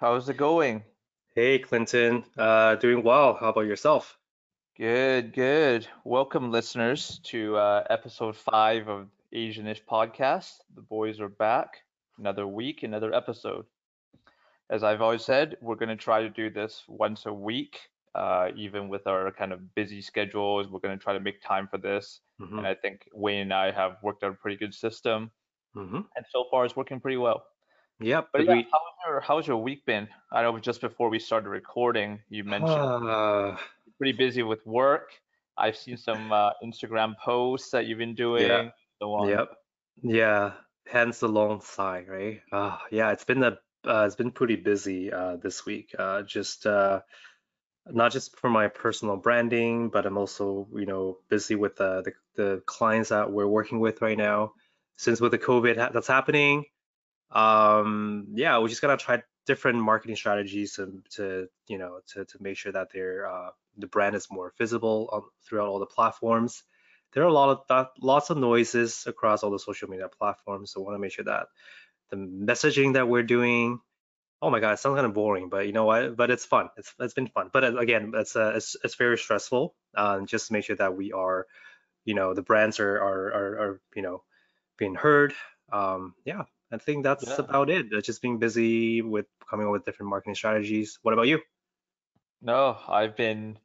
How's it going? Hey Clinton, uh, doing well. How about yourself? Good, good. Welcome, listeners, to uh, episode five of Asianish Podcast. The boys are back. Another week, another episode. As I've always said, we're going to try to do this once a week, uh, even with our kind of busy schedules. We're going to try to make time for this. hmm And I think Wayne and I have worked out a pretty good system. hmm And so far, it's working pretty well. Yep, But yeah, agreed. how's your, how's your week been? I know just before we started recording, you mentioned Uh, pretty busy with work. I've seen some uh, Instagram posts that you've been yeah, doing, so on. yep, yeah. Hence the long sigh, right? Uh, yeah, it's been a uh, it's been pretty busy uh, this week. Uh, just uh, not just for my personal branding, but I'm also, you know, busy with uh, the the clients that we're working with right now. Since with the COVID ha that's happening, um, yeah, we're just gotta try different marketing strategies to, to you know, to to make sure that their uh, the brand is more visible on, throughout all the platforms. There are a lot of that, lots of noises across all the social media platforms, so want to make sure that the messaging that we're doing Oh my God, it sounds kind of boring, but you know what? But it's fun. It's it's been fun. But uh, again, it's uh, it's it's very stressful. Um, just to make sure that we are, you know, the brands are are are, are you know being heard. Um, yeah, I think that's Yeah. about it. Just being busy with coming up with different marketing strategies. What about you? No, I've been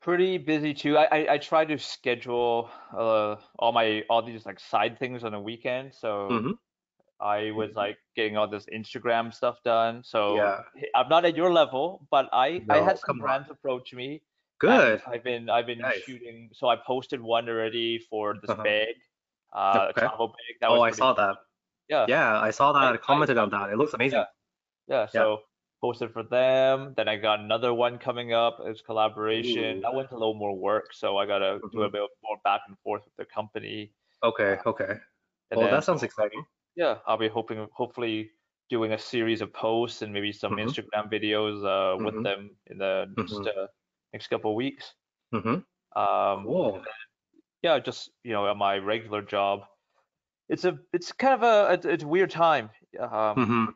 pretty busy too. I, I, I try to schedule uh, all my all these like side things on the weekend. So hmm I was like getting all this Instagram stuff done. So Yeah. I'm not at your level, but I I had some come on. brands approach me Good. I've been I've been Nice. shooting. So I posted one already for this Uh-huh. bag, uh, Okay. travel bag. That Oh, I saw cool. that. Yeah. Yeah, I saw that. I, I I commented on that. It looks amazing. yeah. Yeah, Yeah. so posted for them. Then I got another one coming up It's collaboration. Ooh. That one's a little more work, so I gotta do a hmm bit more back and forth with the company. Okay. Okay. and Well, then that sounds exciting. yeah, I'll be hoping hopefully doing a series of posts and maybe some hmm Instagram videos uh with hmm them in the next hmm uh, next couple of weeks. hmm Um, Cool. yeah, just you know, at my regular job, it's a it's kind of a it's, it's a weird time. Um, hmm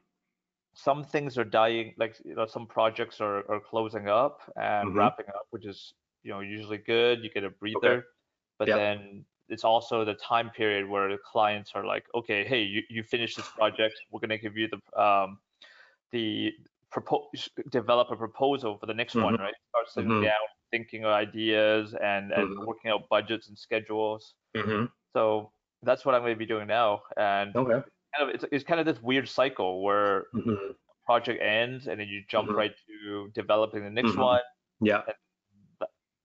some things are dying, like you know, some projects are, are closing up and hmm wrapping up, which is you know usually good. You get a Okay. breather, but Yep. then it's also the time period where the clients are like, okay, hey, you, you finish this project, we're gonna give you the um the propose develop a proposal for the next one, hmm right? Start sitting hmm down, thinking of ideas and and hmm working out budgets and schedules. hmm So that's what I'm gonna be doing now, and Okay. kind of it's, it's kind of this weird cycle where hmm project ends and then you jump hmm right to developing the next hmm one. Yeah. and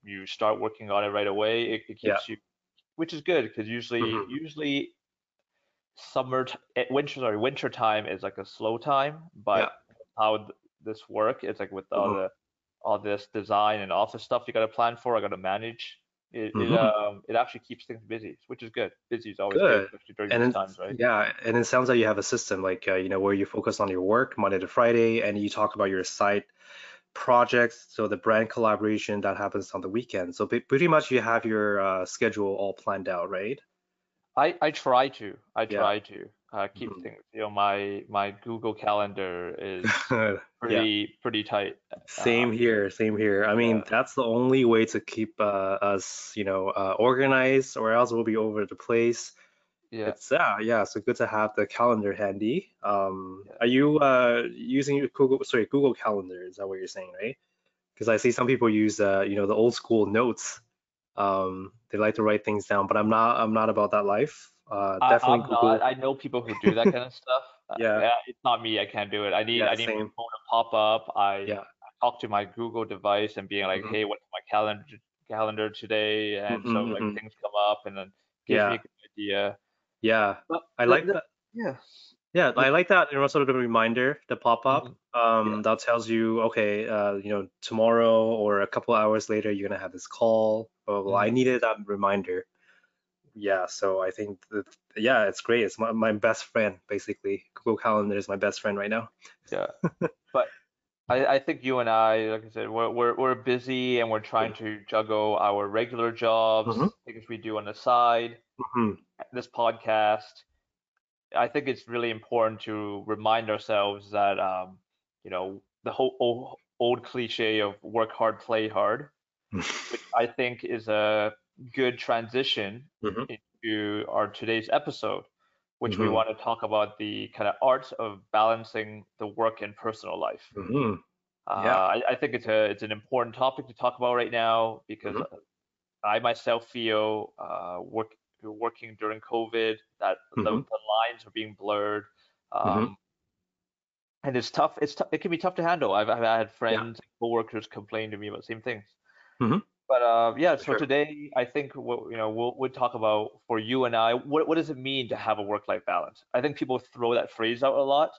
you start working on it right away. It, it Yeah. you which is good because usually hmm usually summer t- eh, winter sorry winter time is like a slow time Yeah. but how th- this work it's like with all hmm the all this design and office stuff you got to plan for i got to manage it, it hmm um it actually keeps things busy which is good busy is always good Good. especially during And these then, times right yeah, and it sounds like you have a system like, uh, you know, where you focus on your work Monday to Friday and you talk about your site projects, so the brand collaboration that happens on the weekend. So pre- pretty much you have your uh, schedule all planned out, right? I I try to. I Yeah. try to uh, keep hmm things. You know, my my Google Calendar is Yeah. pretty pretty tight. Same here, same here. I mean, yeah, that's the only way to keep uh, us, you know, uh, organized, or else we'll be over the place. yeah, It's yeah, yeah. So good to have the calendar handy. Um, yeah. are you uh using your Google, sorry, Google Calendar? Is that what you're saying, right? Because I see some people use uh, you know, the old school notes. Um, they like to write things down, but I'm not, I'm not about that life. Uh, I definitely I'm not. I know people who do that kind of stuff. Yeah, yeah, it's not me. I can't do it. I need yeah, I need my phone to pop up. I Yeah. talk to my Google device and being like, hmm hey, what's my calendar calendar today? And so hmm like hmm things come up and then gives me Yeah, a good idea. yeah. But I like that. yeah. Yeah, The, I like that, you know, sort of a reminder to pop up. mhm, yeah. Um, that tells you, okay, uh, you know, tomorrow or a couple hours later, you're gonna have this call. Oh, well, I mhm, needed that reminder. Yeah, so I think that, yeah, it's great. It's my, my best friend, basically. Google Calendar is my best friend right now. Yeah. But I, I think you and I, like I said, we're, we're we're busy and we're trying to juggle our regular jobs, Mm-hmm. things we do on the side, hmm this podcast. I think it's really important to remind ourselves that um, you know, the whole old, old cliche of work hard, play hard, which I think is a good transition Mhm. into our today's episode, which we Mhm. want to talk about the kind of art of balancing the work and personal life. Mhm. Uh, Yeah. I, I think it's a it's an important topic to talk about right now because Mhm. I myself feel uh, work working during COVID that the, Mhm. the lines are being blurred. Um, Mhm. and it's tough. It's tou- it can be tough to handle. I've, I've had friends, and coworkers complain to me about the same things. Mhm. But uh, yeah, so Sure. today I think what you know we'll we'll talk about for you and I. What what does it mean to have a work-life balance? I think people throw that phrase out a lot,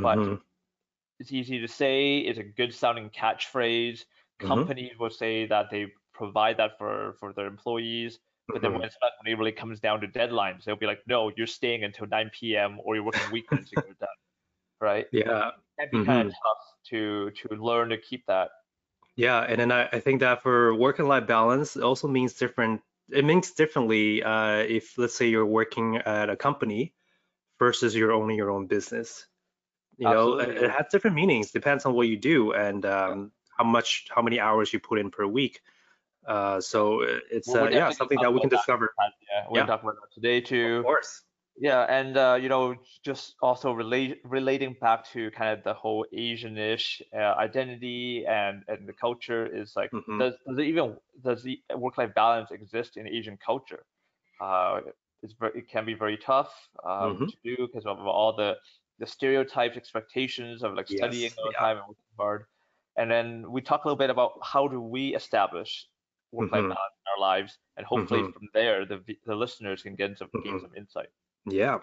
but Mhm. it's easy to say. It's a good sounding catchphrase. Mhm. Companies will say that they provide that for for their employees, but then Mhm. when it's not, when it really comes down to deadlines, they'll be like, no, you're staying until 9 p.m. or you're working weekends to get it done, right? Yeah. It can be kind Mhm. of tough to to learn to keep that. Yeah, and then I, I think that for work and life balance, it also means different. It means differently uh, if, let's say, you're working at a company versus you're owning your own business. You know, it, it has different meanings. Depends on what you do and um, how much, how many hours you put in per week. Uh, so it's we're uh, yeah something that we can about that. discover. Yeah, we're Yeah. gonna about that today too. Of course. Yeah, and uh, you know, just also relate relating back to kind of the whole Asianish uh, identity and and the culture is like, Mhm. does does it even does the work-life balance exist in Asian culture? Uh, it's very, it can be very tough um, Mhm. to do because of all the the stereotypes, expectations of like studying Yes, all the yeah. time and working hard. And then we talk a little bit about how do we establish work-life Mhm. balance in our lives, and hopefully Mhm. from there the the listeners can get some gain Mhm. some insight. Yeah.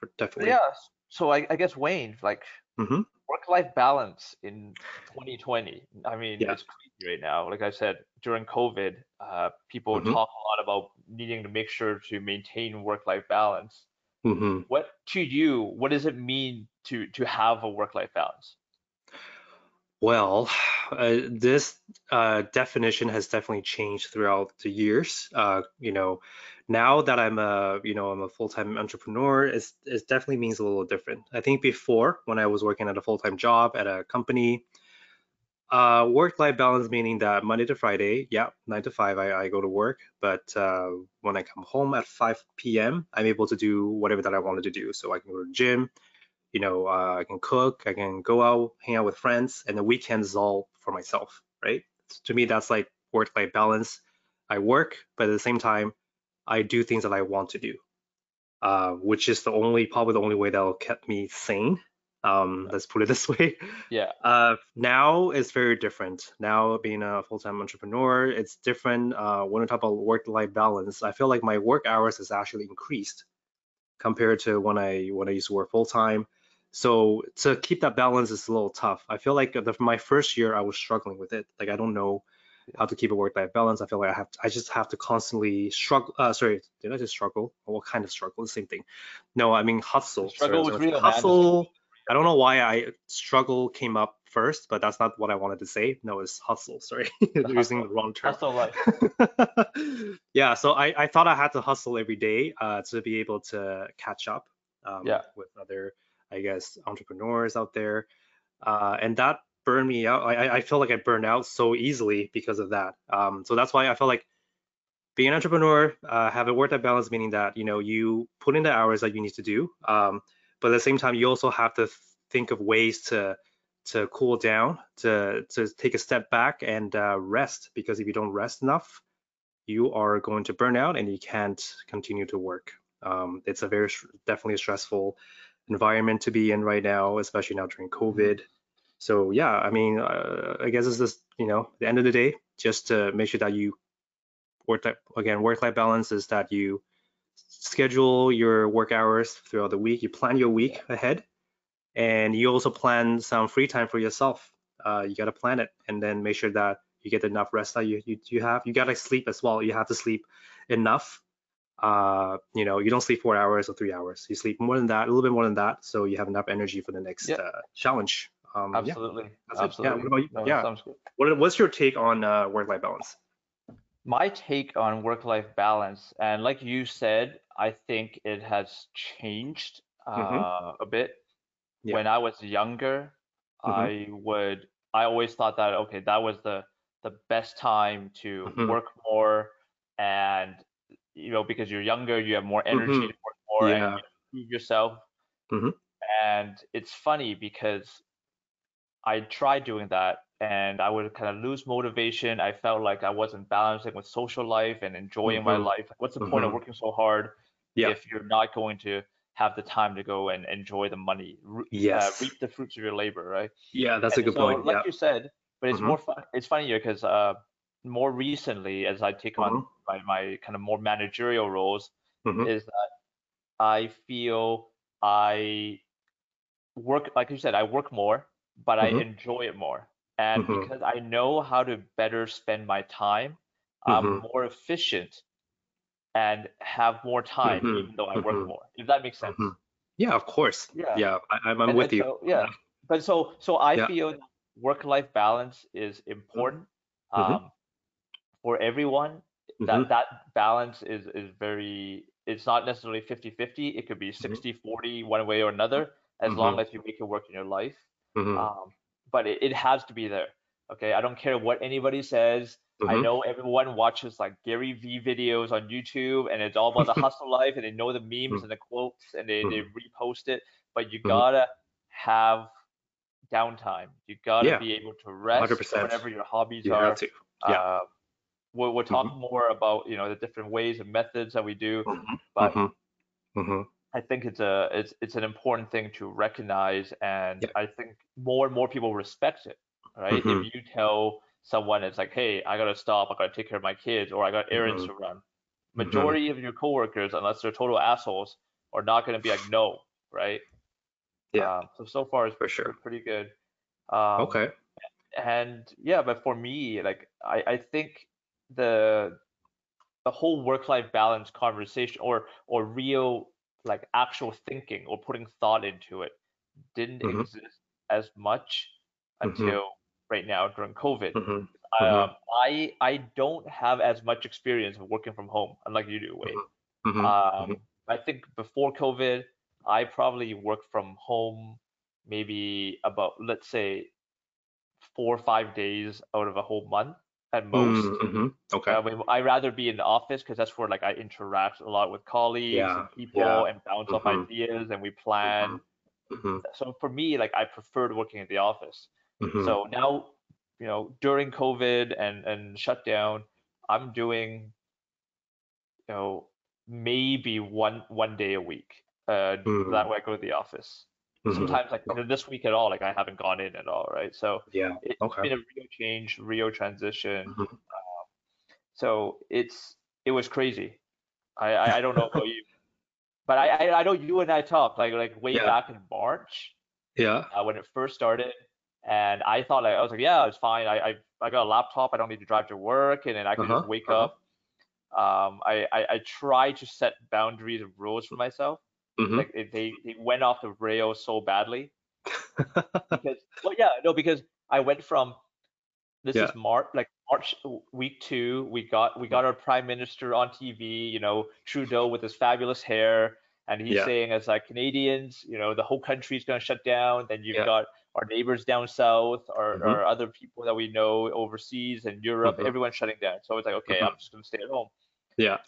But Definitely. yeah, so I, I guess Wayne, like Mhm. work-life balance in 2020. I mean, Yeah. it's crazy right now. Like I said, during COVID, uh, people Mhm. talk a lot about needing to make sure to maintain work-life balance. Mhm. What to you, what does it mean to to have a work-life balance? Well, uh, this uh, definition has definitely changed throughout the years. Uh, you know, now that I'm a, you know, I'm a full-time entrepreneur, it definitely means a little different. I think before, when I was working at a full-time job at a company, uh, work-life balance meaning that Monday to Friday, yeah, nine to five, I, I go to work. But uh, when I come home at 5 p.m., I'm able to do whatever that I wanted to do. So I can go to the gym, you know, uh, I can cook, I can go out, hang out with friends, and the weekends is all for myself, right? To me, that's like work-life balance. I work, but at the same time, I do things that I want to do, uh, which is the only, probably the only way that'll keep me sane. Um, let's put it this way. Yeah, Uh, now it's very different. Now being a full-time entrepreneur, it's different. Uh, when we talk about work-life balance, I feel like my work hours has actually increased compared to when I when I used to work full-time. So to keep that balance is a little tough. I feel like the, my first year I was struggling with it. Like I don't know how to keep a work-life balance. I feel like I have I just have to constantly struggle. Uh, sorry, did I just struggle? What kind of struggle? The same thing. No, I mean hustle. Struggle Sorry, was sorry. real, man. The Hustle. I don't know why I struggle came up first, but that's not what I wanted to say. No, it's hustle. Sorry, using the wrong term. hustle life. yeah, so I, I thought I had to hustle every day uh, to be able to catch up um, Yeah. with other, I guess, entrepreneurs out there. Uh, and that burned me out. I, I- feel like I burned out so easily because of that. Um, so that's why I felt like being an entrepreneur, uh, have a work-life balance, meaning that, you know, you put in the hours that you need to do. Um, but at the same time, you also have to think of ways to to cool down, to to take a step back and uh, rest. Because if you don't rest enough, you are going to burn out and you can't continue to work. Um, it's a very definitely a stressful environment to be in right now, especially now during COVID. So yeah, I mean, uh, I guess it's just you know, the end of the day, just to make sure that you work that again, work-life balance is that you schedule your work hours throughout the week. You plan your week ahead, and you also plan some free time for yourself. Uh, you gotta plan it, and then make sure that you get enough rest that you you, you have. You gotta sleep as well. You have to sleep enough. Uh, you know, you don't sleep four hours or three hours. You sleep more than that, a little bit more than that, so you have enough energy for the next uh, challenge. Um, yeah. Absolutely. Yeah, what about you? No, Yeah. What, what's your take on uh, work-life balance? My take on work-life balance, and like you said, I think it has changed uh, Mhm. a bit. Yeah. When I was younger, Mhm. I would I always thought that okay, that was the the best time to Mhm. work more and you know because you're younger, you have more energy Mhm. to work more and you Yeah. know, prove yourself. Mhm. And it's funny because I tried doing that and I would kind of lose motivation. I felt like I wasn't balancing with social life and enjoying my Mhm. life. What's the point of Mhm. working so hard Yeah. if you're not going to have the time to go and enjoy the money, re- uh, reap the fruits of your labor, right? Yeah, that's a And good so, point. like Yeah. you said, but it's Mhm. more fun. It's funny here because uh, more recently, as I take on Mhm. my, my kind of more managerial roles, Mhm. is that I feel I work, like you said, I work more, but I Mhm. enjoy it more. And Mhm. because I know how to better spend my time, I'm Mhm. more efficient and have more time, even though I work more. If that makes sense. Yeah, of course. Yeah. Yeah, I, I'm, I'm with you. so, yeah. But so, so I Yeah. feel work-life balance is important Mhm. um, for everyone. That that balance is is very. It's not necessarily 50-50. It could be Mhm. 60-40 one way or another, as long Mhm. as you make it work in your life. Mhm. Um, but it, it has to be there. Okay, I don't care what anybody says. I Mhm. know everyone watches like Gary V videos on YouTube and it's all about the hustle life and they know the memes Mhm. and the quotes and they, they Mhm. repost it. But you gotta have downtime. You gotta Yeah, be able to rest 100%. whatever your hobbies You are. Yeah. Uh, we'll, we'll talk Mhm. more about you know the different ways and methods that we do, Mhm. but Mhm. Mhm. I think it's a it's it's an important thing to recognize, and Yeah. I think more and more people respect it, right? If you tell someone it's like, hey, I gotta stop, I gotta take care of my kids, or I got errands Mhm. to run. Majority of your coworkers, unless they're total assholes, are not gonna be like, no, right? Yeah, Um, so so far it's for sure. pretty good. Um, Okay. and yeah, but for me, like I I think the the whole work-life balance conversation or or real like actual thinking or putting thought into it didn't Mhm. exist as much Mhm. until right now during COVID. Mhm. I, Mhm. um, I I don't have as much experience of working from home, unlike you do, Wade. Mhm. Mhm. Um, I think before COVID, I probably worked from home maybe about let's say four or five days out of a whole month at most. Mhm. Okay. I mean, I rather be in the office because that's where like I interact a lot with colleagues Yeah. and people Yeah. and bounce off Mhm. ideas and we plan. Mhm. So for me, like I preferred working at the office. Mhm. So now, you know, during COVID and and shutdown, I'm doing, you know, maybe one one day a week. Uh, Mhm. that way I go to the office. Mhm. Sometimes like this week at all, like I haven't gone in at all, right? So Yeah. it's Okay. been a real change, real transition. Mhm. So it's it was crazy. I I, I don't know about you, but I, I I know you and I talked like like way Yeah. back in March Yeah. uh, when it first started, and I thought like I was like yeah it's fine. I I, I got a laptop. I don't need to drive to work, and then I can Uh-huh. just wake Uh-huh. up. Um, I, I I try to set boundaries and rules for myself. Mhm. Like it, they they went off the rails so badly because well yeah no because I went from this Yeah. is March like March week two we got we got our prime minister on TV you know Trudeau with his fabulous hair and he's Yeah. saying as like Canadians you know the whole country's gonna shut down then you've Yeah. got our neighbors down south or, Mhm. or other people that we know overseas and Europe Mhm. everyone's shutting down so it's like okay Mhm. I'm just gonna stay at home Yeah.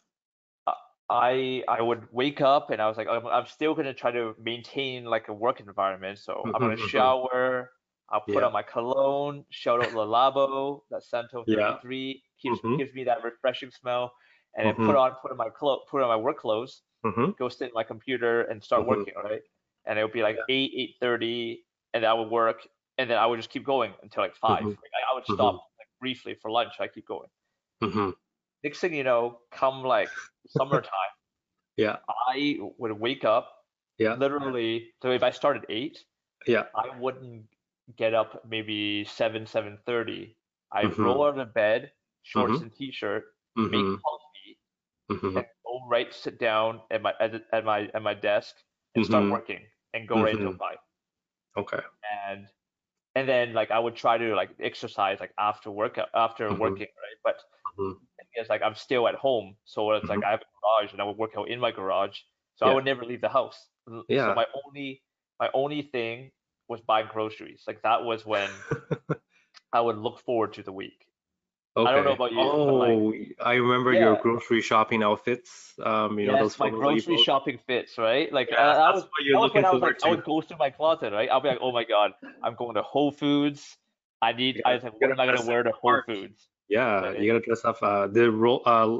I I would wake up and I was like I'm, I'm still gonna try to maintain like a work environment. So I'm gonna Mhm, mhm. shower. I'll put Yeah. on my cologne. Shout out Le Labo, that Santal Yeah. 33 keeps Mhm. gives me that refreshing smell. And then Mhm. put on put on my clothes, put on my work clothes. Mhm. Go sit in my computer and start Mhm. working. All right. And it would be like Yeah. eight eight thirty, and I would work, and then I would just keep going until like 5 Mhm. Like, I, would Mhm. stop like briefly for lunch. I keep going. Next thing you know, come like summertime. Yeah. I would wake up Yeah. literally. So if I start at eight, Yeah. I wouldn't get up maybe seven, seven thirty. I Mhm. roll out of bed, shorts Mhm. and t-shirt, make Mhm. coffee, Mhm. and go right sit down at my at, at my at my desk and start Mhm. working and go right until Mhm. five. Okay. And and then like I would try to like exercise like after work after Mhm. working, right? But Mhm. it's like I'm still at home, so it's like Mhm. I have a garage and I would work out in my garage. So I would never leave the house. Yeah. So my only my only thing was buying groceries. Like that was when I would look forward to the week. Okay. I don't know about you. Oh, like, I remember your grocery shopping outfits. Um, you know yes, those my photos that you grocery post? shopping fits, right? Like Yeah, that that's was, what you're that was looking when I was like, I to. would go through my closet, right? I'll be like, oh my god, I'm going to Whole Foods. I need. You I was like, what am I gonna wear to Whole. Foods? Yeah, Right. you gotta dress up. Uh, roll, uh,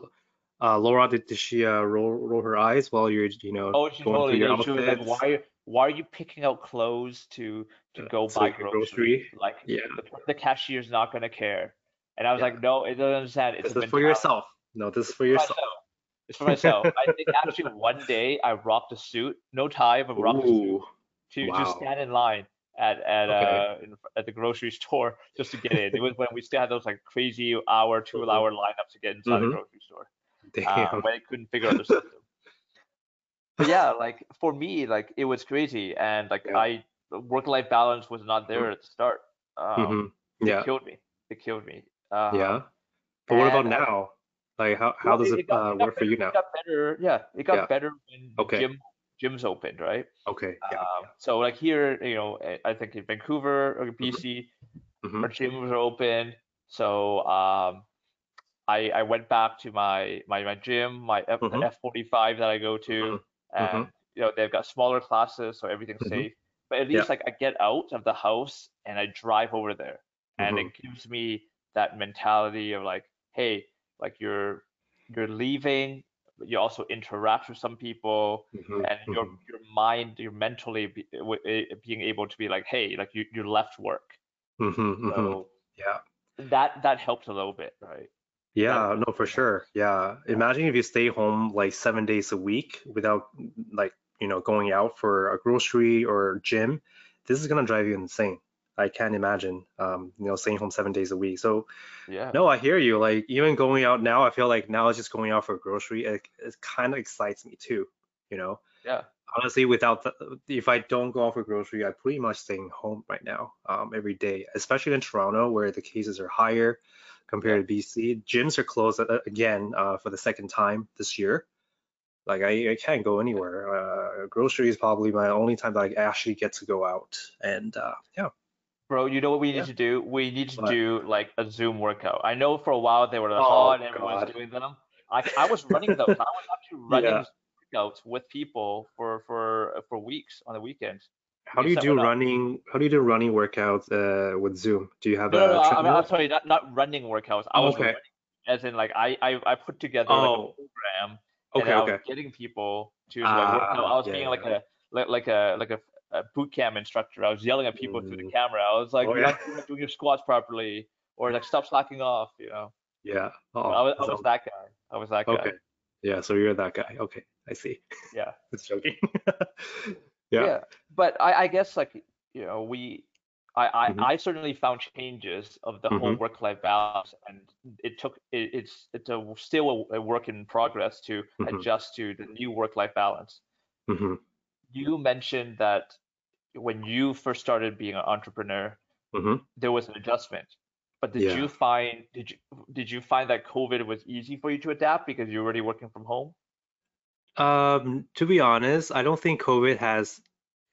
uh, Laura did, did she uh, roll roll her eyes while you're you know Oh, she going totally through your did. She was like, why, why are you picking out clothes to to Uh, go buy groceries? grocery? Like Yeah, the, the cashier's not gonna care. And I was Yeah. like, no, it doesn't understand. It's this is for yourself. No, this is for yourself. myself. It's for myself. I think actually one day I rocked a suit, no tie, but rocked a suit Ooh, to wow. just stand in line at at Okay. uh in, at the grocery store just to get in. It was when we still had those like crazy hour, two Mhm. hour lineups to get inside the Mhm. grocery store. damn. Uh, when I couldn't figure out the system. But yeah, like for me, like it was crazy, and like Yeah. I work life balance was not there at the start. Um, Mhm. Yeah, It killed me. It killed me. Um, yeah. But what about I- now? Like, how how does it got- uh, work for you better- now? It got better. Yeah, it got Yeah. better when Okay. gym gyms opened, right? Okay, yeah. Um, so like here, you know, I- think in Vancouver or BC, Mhm. our gyms are open. So um, I I went back to my my my gym, my F, Mhm. the F45 that I go to, and you know they've got smaller classes, so everything's Mhm. safe. But at Yeah. least like I get out of the house and I drive over there, and Mm-hmm. it gives me that mentality of like, hey, like you're you're leaving, but you also interact with some people, Mhm. and your Mhm. your mind, you're mentally be, eh, being able to be like, hey, like you you left work, Mhm. Mhm. so Yeah. that that helped a little bit, right? Yeah, no, for sure. Yeah. Imagine if you stay home like seven days a week without like, you know, going out for a grocery or gym. This is gonna drive you insane. I can't imagine, um, you know, staying home seven days a week. So, Yeah. no, I hear you. Like, even going out now, I feel like now it's just going out for a grocery. It, it kind of excites me too, you know? Yeah. Honestly, without the, if I don't go out for grocery, I pretty much staying home right now, um, every day, especially in Toronto where the cases are higher compared to BC. Gyms are closed uh, again uh, for the second time this year. Like I, I can't go anywhere. Uh, grocery is probably my only time that I actually get to go out. And uh, yeah, Bro, you know what we need Yeah. to do? We need to What? do like a Zoom workout. I know for a while they were like, Oh, hot and everyone was God. doing them. I, I was running those. I was actually running Yeah. workouts with people for for for weeks on the weekends. how do you do one up. running? How do you do running workouts uh, with Zoom? Do you have No, no, no. a I, I'm, treadmill? I'm sorry, not not running workouts. I Oh, was okay. running, as in like I I, I put together like a Oh, program and okay, I was getting people to like work out. Ah, I was yeah, being like a like, like a like a, a boot camp instructor. I was yelling at people through the camera. I was like, Oh, you're, yeah. not, you're not doing your squats properly, or like stop slacking off. You know, Yeah. Oh, I was, I that was that guy. I was that guy. okay. Yeah, so you're that guy. Okay, I see. Yeah. It's joking. yeah. yeah. But I, I guess like you know we. I, I, Mhm. I certainly found changes of the whole Mhm. work-life balance, and it took it, it's it's a still a, a work in progress to Mhm. adjust to the new work-life balance. hmm you mentioned that when you first started being an entrepreneur, hmm there was an adjustment. But did Yeah. you find did you did you find that COVID was easy for you to adapt because you're already working from home? Um, to be honest, I don't think COVID has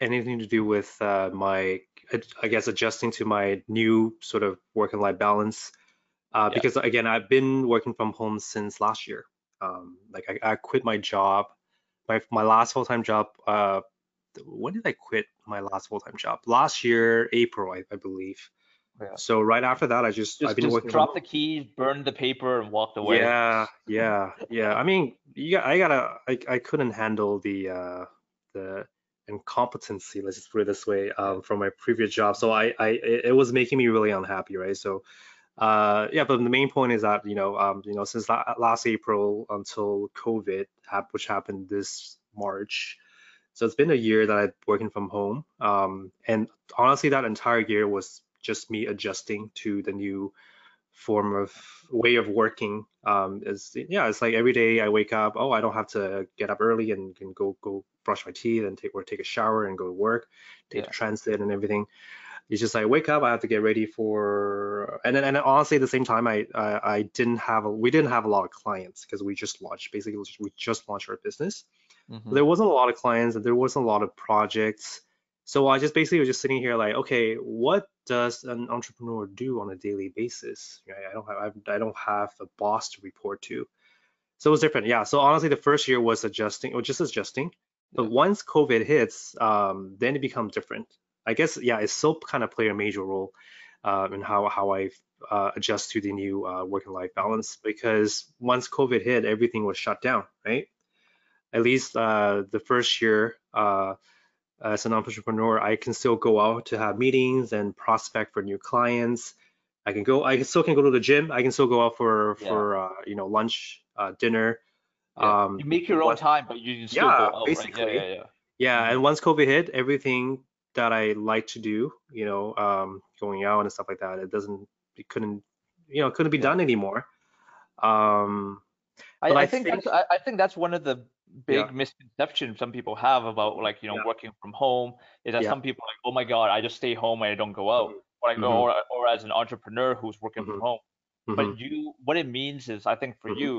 anything to do with uh, my, I guess, adjusting to my new sort of work and life balance. Uh, Yeah. because again, I've been working from home since last year. Um, like I, I quit my job, my my last full-time job. Uh, when did I quit my last full-time job? Last year, April, I, I believe. Yeah. So right after that, I just, Just, I've been just working the keys, burn the paper, and walked away. yeah, yeah, yeah. I mean, you got, I gotta, I, I couldn't handle the, uh, the incompetency, let's just put it this way, um, from my previous job. So I, I, it was making me really unhappy, right? So, uh, yeah, but the main point is that, you know, um, you know, since la last April until COVID, which happened this March, so it's been a year that I'm working from home. Um, and honestly, that entire year was just me adjusting to the new form of way of working. Um, is yeah, it's like every day I wake up, oh, I don't have to get up early and, and go go brush my teeth and take or take a shower and go to work, take Yeah. transit and everything. It's just like wake up, I have to get ready for, and then and honestly at the same time, I I, I didn't have a, we didn't have a lot of clients because we just launched basically we just launched our business. Mhm. There wasn't a lot of clients and there wasn't a lot of projects. So I just basically was just sitting here like, okay, what does an entrepreneur do on a daily basis? Right? I don't have I don't have a boss to report to. So it was different. Yeah. So honestly, the first year was adjusting, or just adjusting. But Yeah. once COVID hits, um, then it becomes different. I guess yeah, it still kind of play a major role uh, in how how I uh, adjust to the new uh, work and life balance because once COVID hit, everything was shut down, right? At least uh, the first year uh, as an entrepreneur, I can still go out to have meetings and prospect for new clients. I can go, I still can go to the gym. I can still go out for Yeah. for uh, you know lunch, uh, dinner. Yeah. Um, you make your own what- time, but you can still Yeah, go out, right? basically. Yeah, yeah, yeah. yeah, Mhm. and once COVID hit, everything that I like to do, you know, um, going out and stuff like that, it doesn't, it couldn't, you know, it couldn't be Yeah. done anymore. Um, I, I I think think- that's I, I think that's one of the big Yeah. misconceptions some people have about like you know Yeah. working from home is that some people are like oh my god I just stay home and I don't go out Mhm. or like Mhm. or or as an entrepreneur who's working from Mhm. home mhm, but you what it means is I think for Mhm. you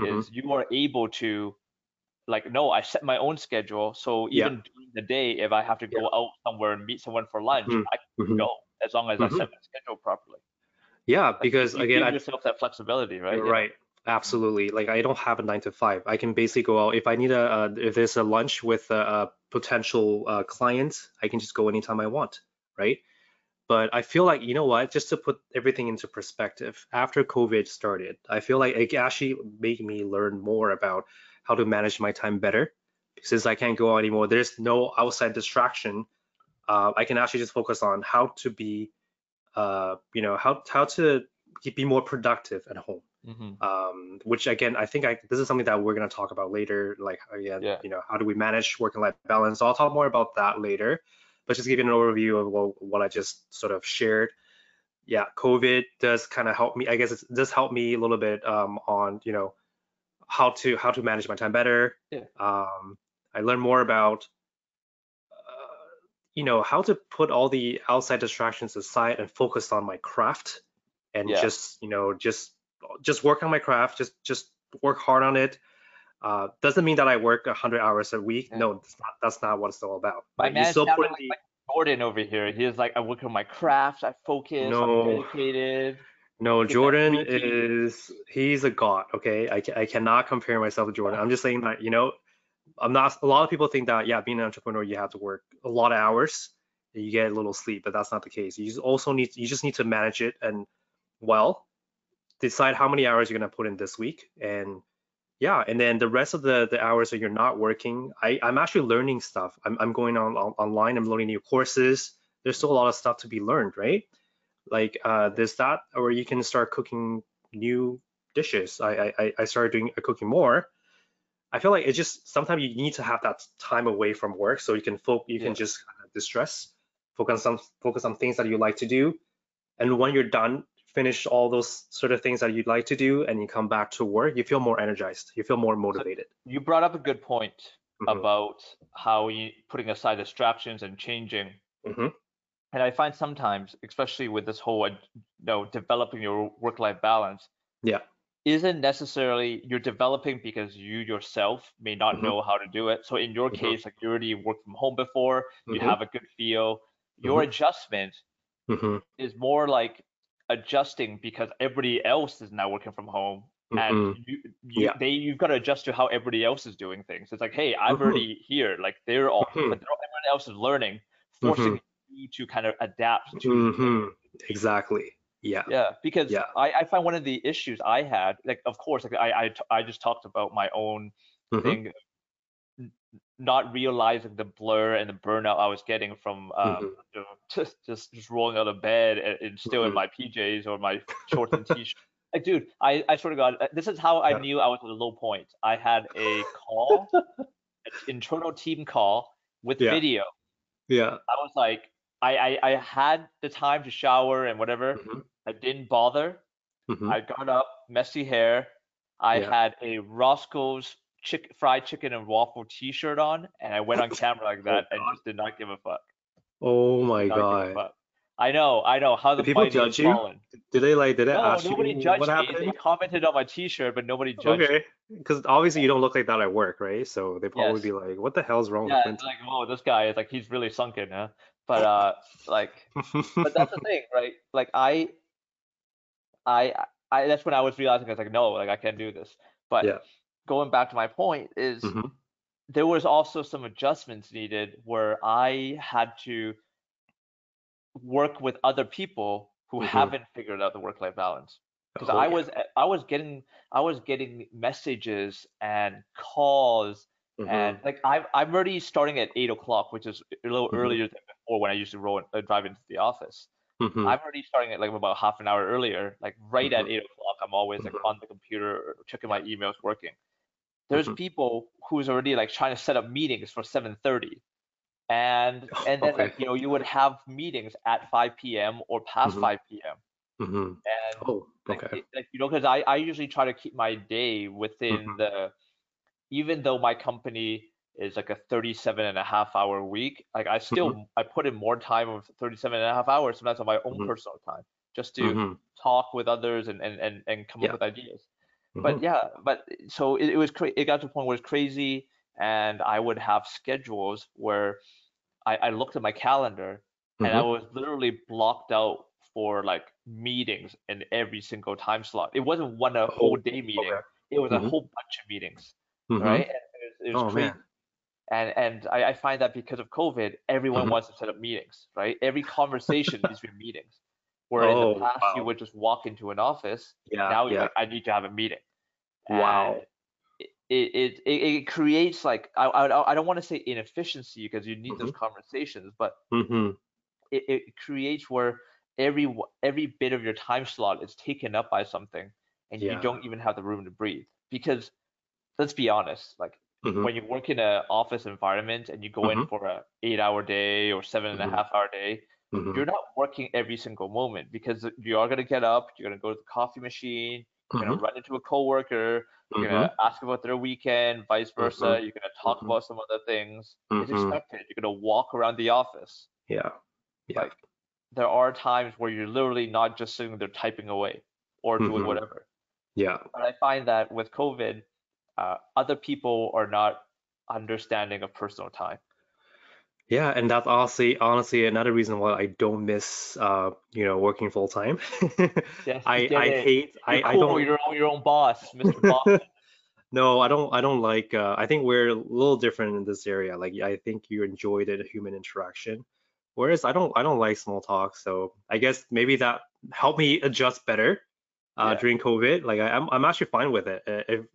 mhm. is you are able to like no I set my own schedule so Yeah. even during the day if I have to go out somewhere and meet someone for lunch Mhm. I can Mhm. go as long as I Mhm. set my schedule properly Yeah, Like, because you again, give I, yourself that flexibility right You're Yeah. right. Absolutely. Like I don't have a nine to five. I can basically go out if I need a uh, if there's a lunch with a, a potential uh, client, I can just go anytime I want, right? But I feel like you know what? Just to put everything into perspective, after COVID started, I feel like it actually made me learn more about how to manage my time better. Since I can't go out anymore, there's no outside distraction. Uh, I can actually just focus on how to be, uh, you know, how how to be more productive at home Mhm. um, which again, I think I, this is something that we're going to talk about later. Like again, Yeah. you know, how do we manage work and life balance? So I'll talk more about that later, but just give you an overview of what, what I just sort of shared. Yeah, COVID does kind of help me. I guess it does help me a little bit um, on you know how to how to manage my time better. Yeah. Um, I learned more about uh, you know how to put all the outside distractions aside and focus on my craft and Yeah. just you know just just work on my craft just just work hard on it uh, doesn't mean that I work 100 hours a week Yeah. no that's not, that's not what it's all about My Like, man still put like, the- like Jordan over here. he's like, I work on my craft, I focus, No. I'm dedicated. No, Jordan is he's a god. Okay, I, I cannot compare myself to Jordan. I'm just saying that you know, I'm not. A lot of people think that yeah, being an entrepreneur you have to work a lot of hours, and you get a little sleep, but that's not the case. You just also need you just need to manage it and well, decide how many hours you're gonna put in this week, and yeah, and then the rest of the the hours that you're not working, I I'm actually learning stuff. I'm I'm going on, on online. I'm learning new courses. There's still a lot of stuff to be learned, right? Like uh there's that or you can start cooking new dishes. I i I- started doing uh, cooking more. I feel like it's just sometimes you need to have that time away from work so you can focus you Yeah. can just kind of distress focus on focus on things that you like to do. And when you're done finish all those sort of things that you'd like to do and you come back to work you feel more energized. You feel more motivated. You brought up a good point Mhm, about how you putting aside distractions and changing. mhm, And I find sometimes, especially with this whole, uh, you know, developing your work-life balance, Yeah. isn't necessarily you're developing because you yourself may not Mhm. know how to do it. So in your Mhm. case, like you already worked from home before, you mhm, have a good feel. Your adjustment mhm, is more like adjusting because everybody else is now working from home and you, you Yeah. they you've got to adjust to how everybody else is doing things. It's like, hey, I'm Mhm. already here. Like they're all, but they're, everyone else is learning, forcing to kind of adapt to. Mhm, exactly yeah Yeah, because Yeah. I, I find one of the issues I had, like of course, like I I, t- I just talked about my own Mhm, thing, not realizing the blur and the burnout I was getting from um, mhm. you know, just just just rolling out of bed and, and still in Mhm. my PJs or my shorts and t-shirt. Like, dude, I, I swear to God, uh, this is how I Yeah. knew I was at a low point. I had a call, an internal team call with Yeah. video. yeah I was like, I, I, I had the time to shower and whatever. Mhm, I didn't bother. mhm. I got up, messy hair. I Yeah. had a Roscoe's chick, fried chicken and waffle T-shirt on, and I went on camera like Oh, that and God. just did not give a fuck. Oh my Not give a god. I know, I know how the Did people judge you? fallen. Did they like, did they No, ask nobody you judged what me. They happened? commented on my T-shirt, but nobody judged. Okay. Because obviously you don't look like that at work, right? So they probably Yes. be like, what the hell's wrong Yeah, with it's like, whoa, this guy is like he's really sunken, huh? But uh, like, but that's the thing, right? Like I, I, I. That's when I was realizing I was like, no, like I can't do this. But Yeah. going back to my point is Mhm. there was also some adjustments needed where I had to work with other people who Mhm. haven't figured out the work-life balance. Because I Oh, was I was getting I was getting messages and calls yeah. and like I'm I'm already starting at eight o'clock, which is a little Mhm. earlier than before when I used to roll uh, drive into the office. Mhm. I'm already starting at like about half an hour earlier, like right at Mhm. eight o'clock. I'm always like Mhm. on the computer checking my emails, working. There's Mhm. people who's already like trying to set up meetings for 7:30, and and then Okay. like you know you would have meetings at 5 p.m. or past Mhm. 5 p.m. And Oh, okay. it- like you know because I I usually try to keep my day within the even though my company is like a 37 and a half hour week like I still I put in more time of 37 and a half hours sometimes on my own Mhm. personal time just to Mhm. talk with others and and and, and come Yeah. up with ideas but Mhm. yeah but so it, it was cra- it got to a point where it's crazy and I would have schedules where I, I looked at my calendar and I Mhm. was literally blocked out for like meetings in every single time slot. It wasn't one a whole Oh, day meeting. okay. It was a Mhm. whole bunch of meetings, Mhm. right? And it was, it was Oh crazy. man. And and I, I find that because of COVID, everyone Mhm. wants to set up meetings, right? Every conversation needs to be meetings. Where in Oh, the past you would just walk into an office, Yeah, now you're yeah. like, I need to have a meeting. Wow. And it it it, it creates like I I, I don't want to say inefficiency because you need those conversations, but Mhm. it, it creates where every every bit of your time slot is taken up by something and you don't even have the room to breathe because let's be honest like Mhm. when you work in an office environment and you go in Mhm. for a eight hour day or seven and a Mhm. half hour day Mhm. you're not working every single moment because you are going to get up you're going to go to the coffee machine you're going Mhm. to run into a coworker you're going to ask about their weekend vice versa you're going to talk about some other things it's expected you're going to walk around the office Yeah. Yeah. like there are times where you're literally not just sitting there typing away or doing Mhm. whatever. Yeah. But I find that with COVID, uh, other people are not understanding of personal time. Yeah, and that's honestly honestly another reason why I don't miss uh you know working full time. Yes, I I hate You're I I don't You're own, your own boss, Mr. Boss. no I don't I don't like uh I think we're a little different in this area. Like I think you enjoy the human interaction, whereas I don't I don't like small talk. So I guess maybe that helped me adjust better uh Yeah. during COVID. Like I, I'm I'm actually fine with it. Uh, If,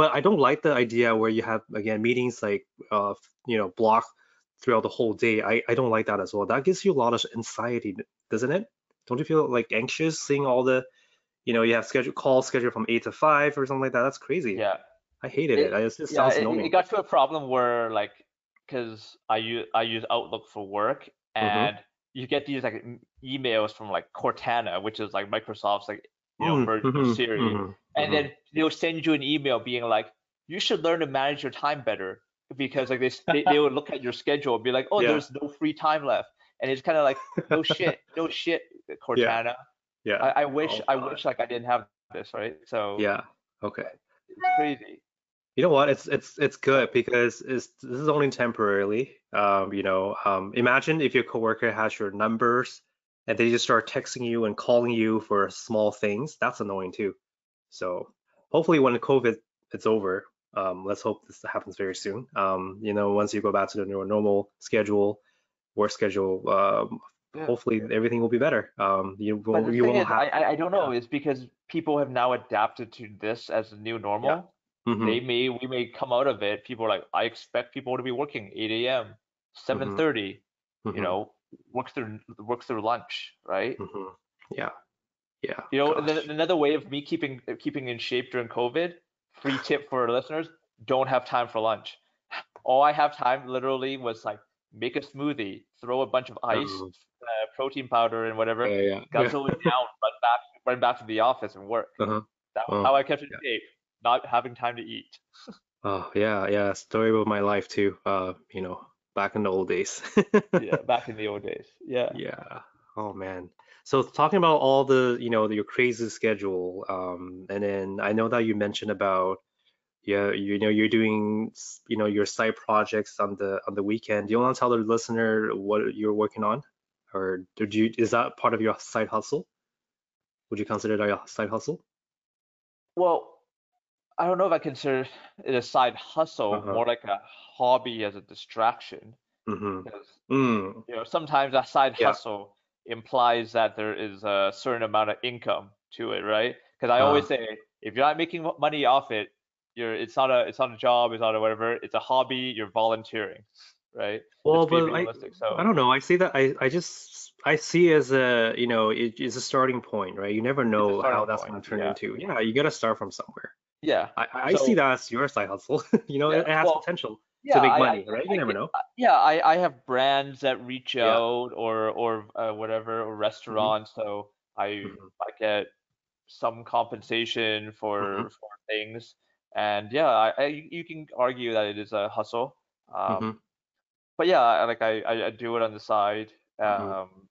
but I don't like the idea where you have again meetings like uh you know block throughout the whole day. I I don't like that as well. That gives you a lot of anxiety, doesn't it? Don't you feel like anxious seeing all the you know you have schedule calls scheduled from eight to five or something like that? That's crazy. Yeah. I hated It- it. I, it just Yeah, sounds it, annoying. it got to a problem where like, because I use I use Outlook for work, Mm-hmm. and you get these like emails from like Cortana, which is like Microsoft's like you know Mm, version of mhm, Siri, mhm, and then they'll send you an email being like, you should learn to manage your time better because like they they, they would look at your schedule and be like, oh, Yeah. there's no free time left, and it's kind of like, no shit, no shit, Cortana. yeah. I, I wish Oh, I wish like I didn't have this, right? So Yeah. Okay. it's crazy. You know what? It's it's it's good because it's this is only temporarily. Um, you know, um, imagine if your coworker has your numbers and they just start texting you and calling you for small things. That's annoying too. So hopefully when the COVID it's over, um, let's hope this happens very soon. Um, you know, once you go back to the nor- normal schedule, work schedule, um, Yeah. hopefully everything will be better. Um, you won't the you won't is, have. I, I don't know. It's because people have now adapted to this as the new normal. Mhm, They may we may come out of it. People are like, I expect people to be working 8 a.m., 7:30. You mhm, know, work through work through lunch, right? mhm. Yeah. Yeah. You know, gosh. another way of me keeping keeping in shape during COVID. Free tip for our listeners: don't have time for lunch. All I have time literally was like make a smoothie, throw a bunch of ice, Um, uh, protein powder, and whatever. Yeah, yeah, yeah. guzzle it down, run back, run back to the office and work. Uh-huh. That was Oh, how I kept in yeah. shape, not having time to eat. Oh, yeah, yeah. Story of my life too. Uh, you know, back in the old days. Yeah, back in the old days. Yeah. Yeah. Oh man. So talking about all the, you know, your crazy schedule, um, and then I know that you mentioned about, yeah, you know, you're doing, you know, your side projects on the on the weekend. Do you want to tell the listener what you're working on, or did you is that part of your side hustle? Would you consider that a side hustle? Well, I don't know if I consider it a side hustle, Uh-huh. more like a hobby as a distraction. Mm-hmm. Because, Mm. you know, sometimes a side Yeah. hustle implies that there is a certain amount of income to it, right? Because I Uh, always say if you're not making money off it, you're it's not a it's not a job, it's not a whatever, it's a hobby, you're volunteering, right? well, but I realistic. I don't know. I see that I I just I see as a, you know, it is a starting point, right? You never know how that's going to turn Yeah. into. Yeah, you got to start from somewhere. Yeah. I, I see that as your side hustle. You know, it, yeah. it has Well, potential to Yeah, make I, I, money, right? You I never know. uh, yeah, I, I have brands that reach Yeah. out or or uh, whatever, or hmm restaurants, so I hmm I get some compensation for for things, and yeah, I, I you can argue that it is a hustle, um, but yeah, like I, I I do it on the side, hmm um,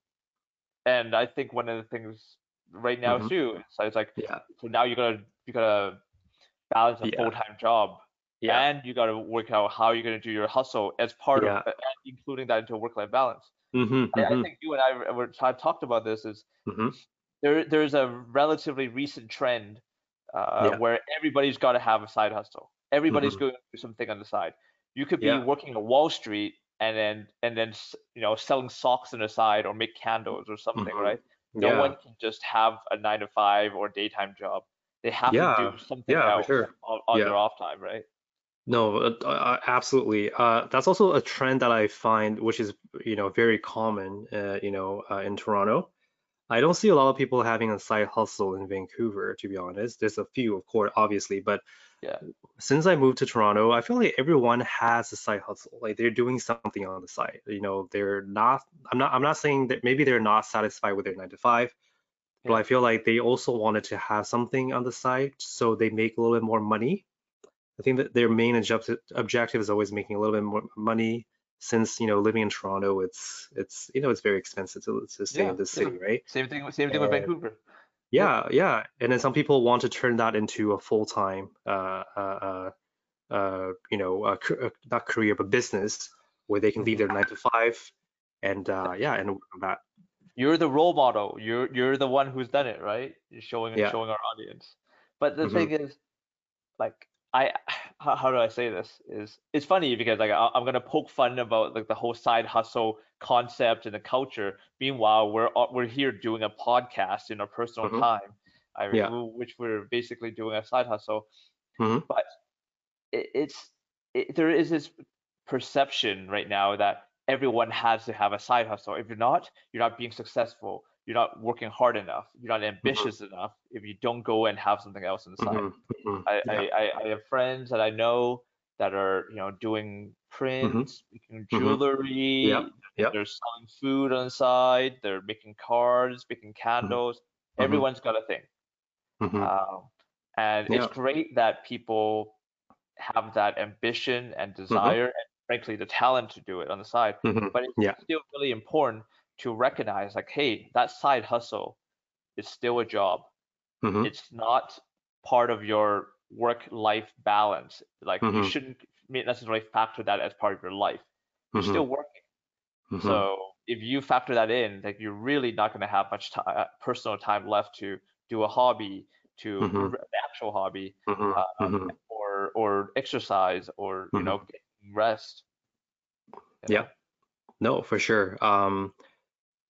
and I think one of the things right now too, it's, it's like Yeah. so now you're gonna you balance a Yeah. full-time job Yeah. and you got to work out how you're going to do your hustle as part of Yeah. and including that into a work-life balance. hmm I, I hmm think you and I were have talked about this is hmm there there's a relatively recent trend uh, where everybody's got to have a side hustle. Everybody's hmm going to do something on the side. You could be working at Wall Street and then and then you know selling socks on the side or make candles or something, hmm right? No one can just have a nine to five or daytime job. They have to Yeah. do something Yeah, else sure. on, on Yeah. their off time, right? No, uh, uh, absolutely. Uh, that's also a trend that I find, which is, you know, very common, uh, you know, uh, in Toronto. I don't see a lot of people having a side hustle in Vancouver, to be honest. There's a few, of course, obviously, but Yeah. since I moved to Toronto, I feel like everyone has a side hustle. Like they're doing something on the side. You know, they're not, I'm not, I'm not saying that maybe they're not satisfied with their nine to five, but I feel like they also wanted to have something on the side so they make a little bit more money. I think that their main objective objective is always making a little bit more money since, you know, living in Toronto, it's it's you know, it's very expensive to to stay Yeah, in this yeah. city, right? Same thing. Same thing with Vancouver. Yeah, yeah. And then some people want to turn that into a full-time uh uh uh, uh you know, uh, uh, not career but business where they can leave hmm their nine to five and uh yeah, and work on that. You're the role model. You're you're the one who's done it, right? You're showing Yeah. showing our audience. But the hmm thing is, like, I how, how do I say this? Is it's funny because like I, I'm gonna poke fun about like the whole side hustle concept and the culture. Meanwhile, we're we're here doing a podcast in our personal hmm time, I Yeah. which we're basically doing a side hustle. hmm But it, it's it, there is this perception right now that everyone has to have a side hustle. If you're not, you're not being successful. You're not working hard enough. You're not hmm ambitious enough if you don't go and have something else on the side. hmm hmm I, I, Yeah. I I have friends that I know that are, you know, doing prints, making hmm Yep. jewelry, Yep. they're selling food on the side, they're making cards, making candles. Everyone's got a thing. Um, and it's great that people have that ambition and desire and frankly the talent to do it on the side. hmm But it's Yeah. still really important to recognize like, hey, that side hustle is still a job. hmm It's not part of your work-life balance. Like you hmm shouldn't necessarily factor that as part of your life. You're hmm still working. hmm So if you factor that in, like you're really not going to have much time, personal time left to do a hobby, to hmm an actual hobby, hmm um, hmm or or exercise, or you know, rest. Yeah. No, for sure. Um,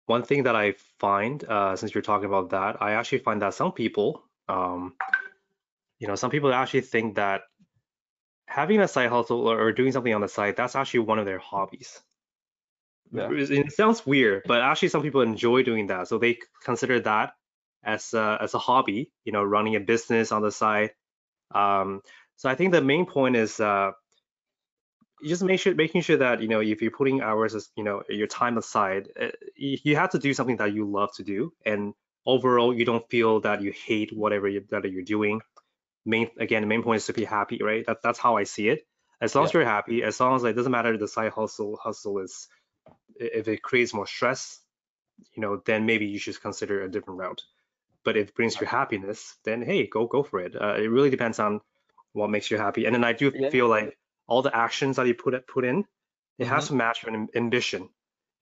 one thing that I find, uh, since you're talking about that, I actually find that some people, um, you know, some people actually think that having a side hustle or, or doing something on the side, that's actually one of their hobbies. Yeah. It it sounds weird, but actually some people enjoy doing that. So they consider that as a, as a hobby, you know, running a business on the side. Um, so I think the main point is uh, just make sure making sure that you know if you're putting hours as you know your time aside, uh, you, have to do something that you love to do, and overall you don't feel that you hate whatever you, that you're doing. Main again, the main point is to be happy, right? That that's how I see it. As long as you're happy, as long as like, it doesn't matter the side hustle hustle is if it creates more stress, you know, then maybe you should consider a different route. But if it brings you happiness, then hey, go go for it. Uh, it really depends on what makes you happy. And then I do Yeah. feel like all the actions that you put it put in, it has Mhm. to match your ambition.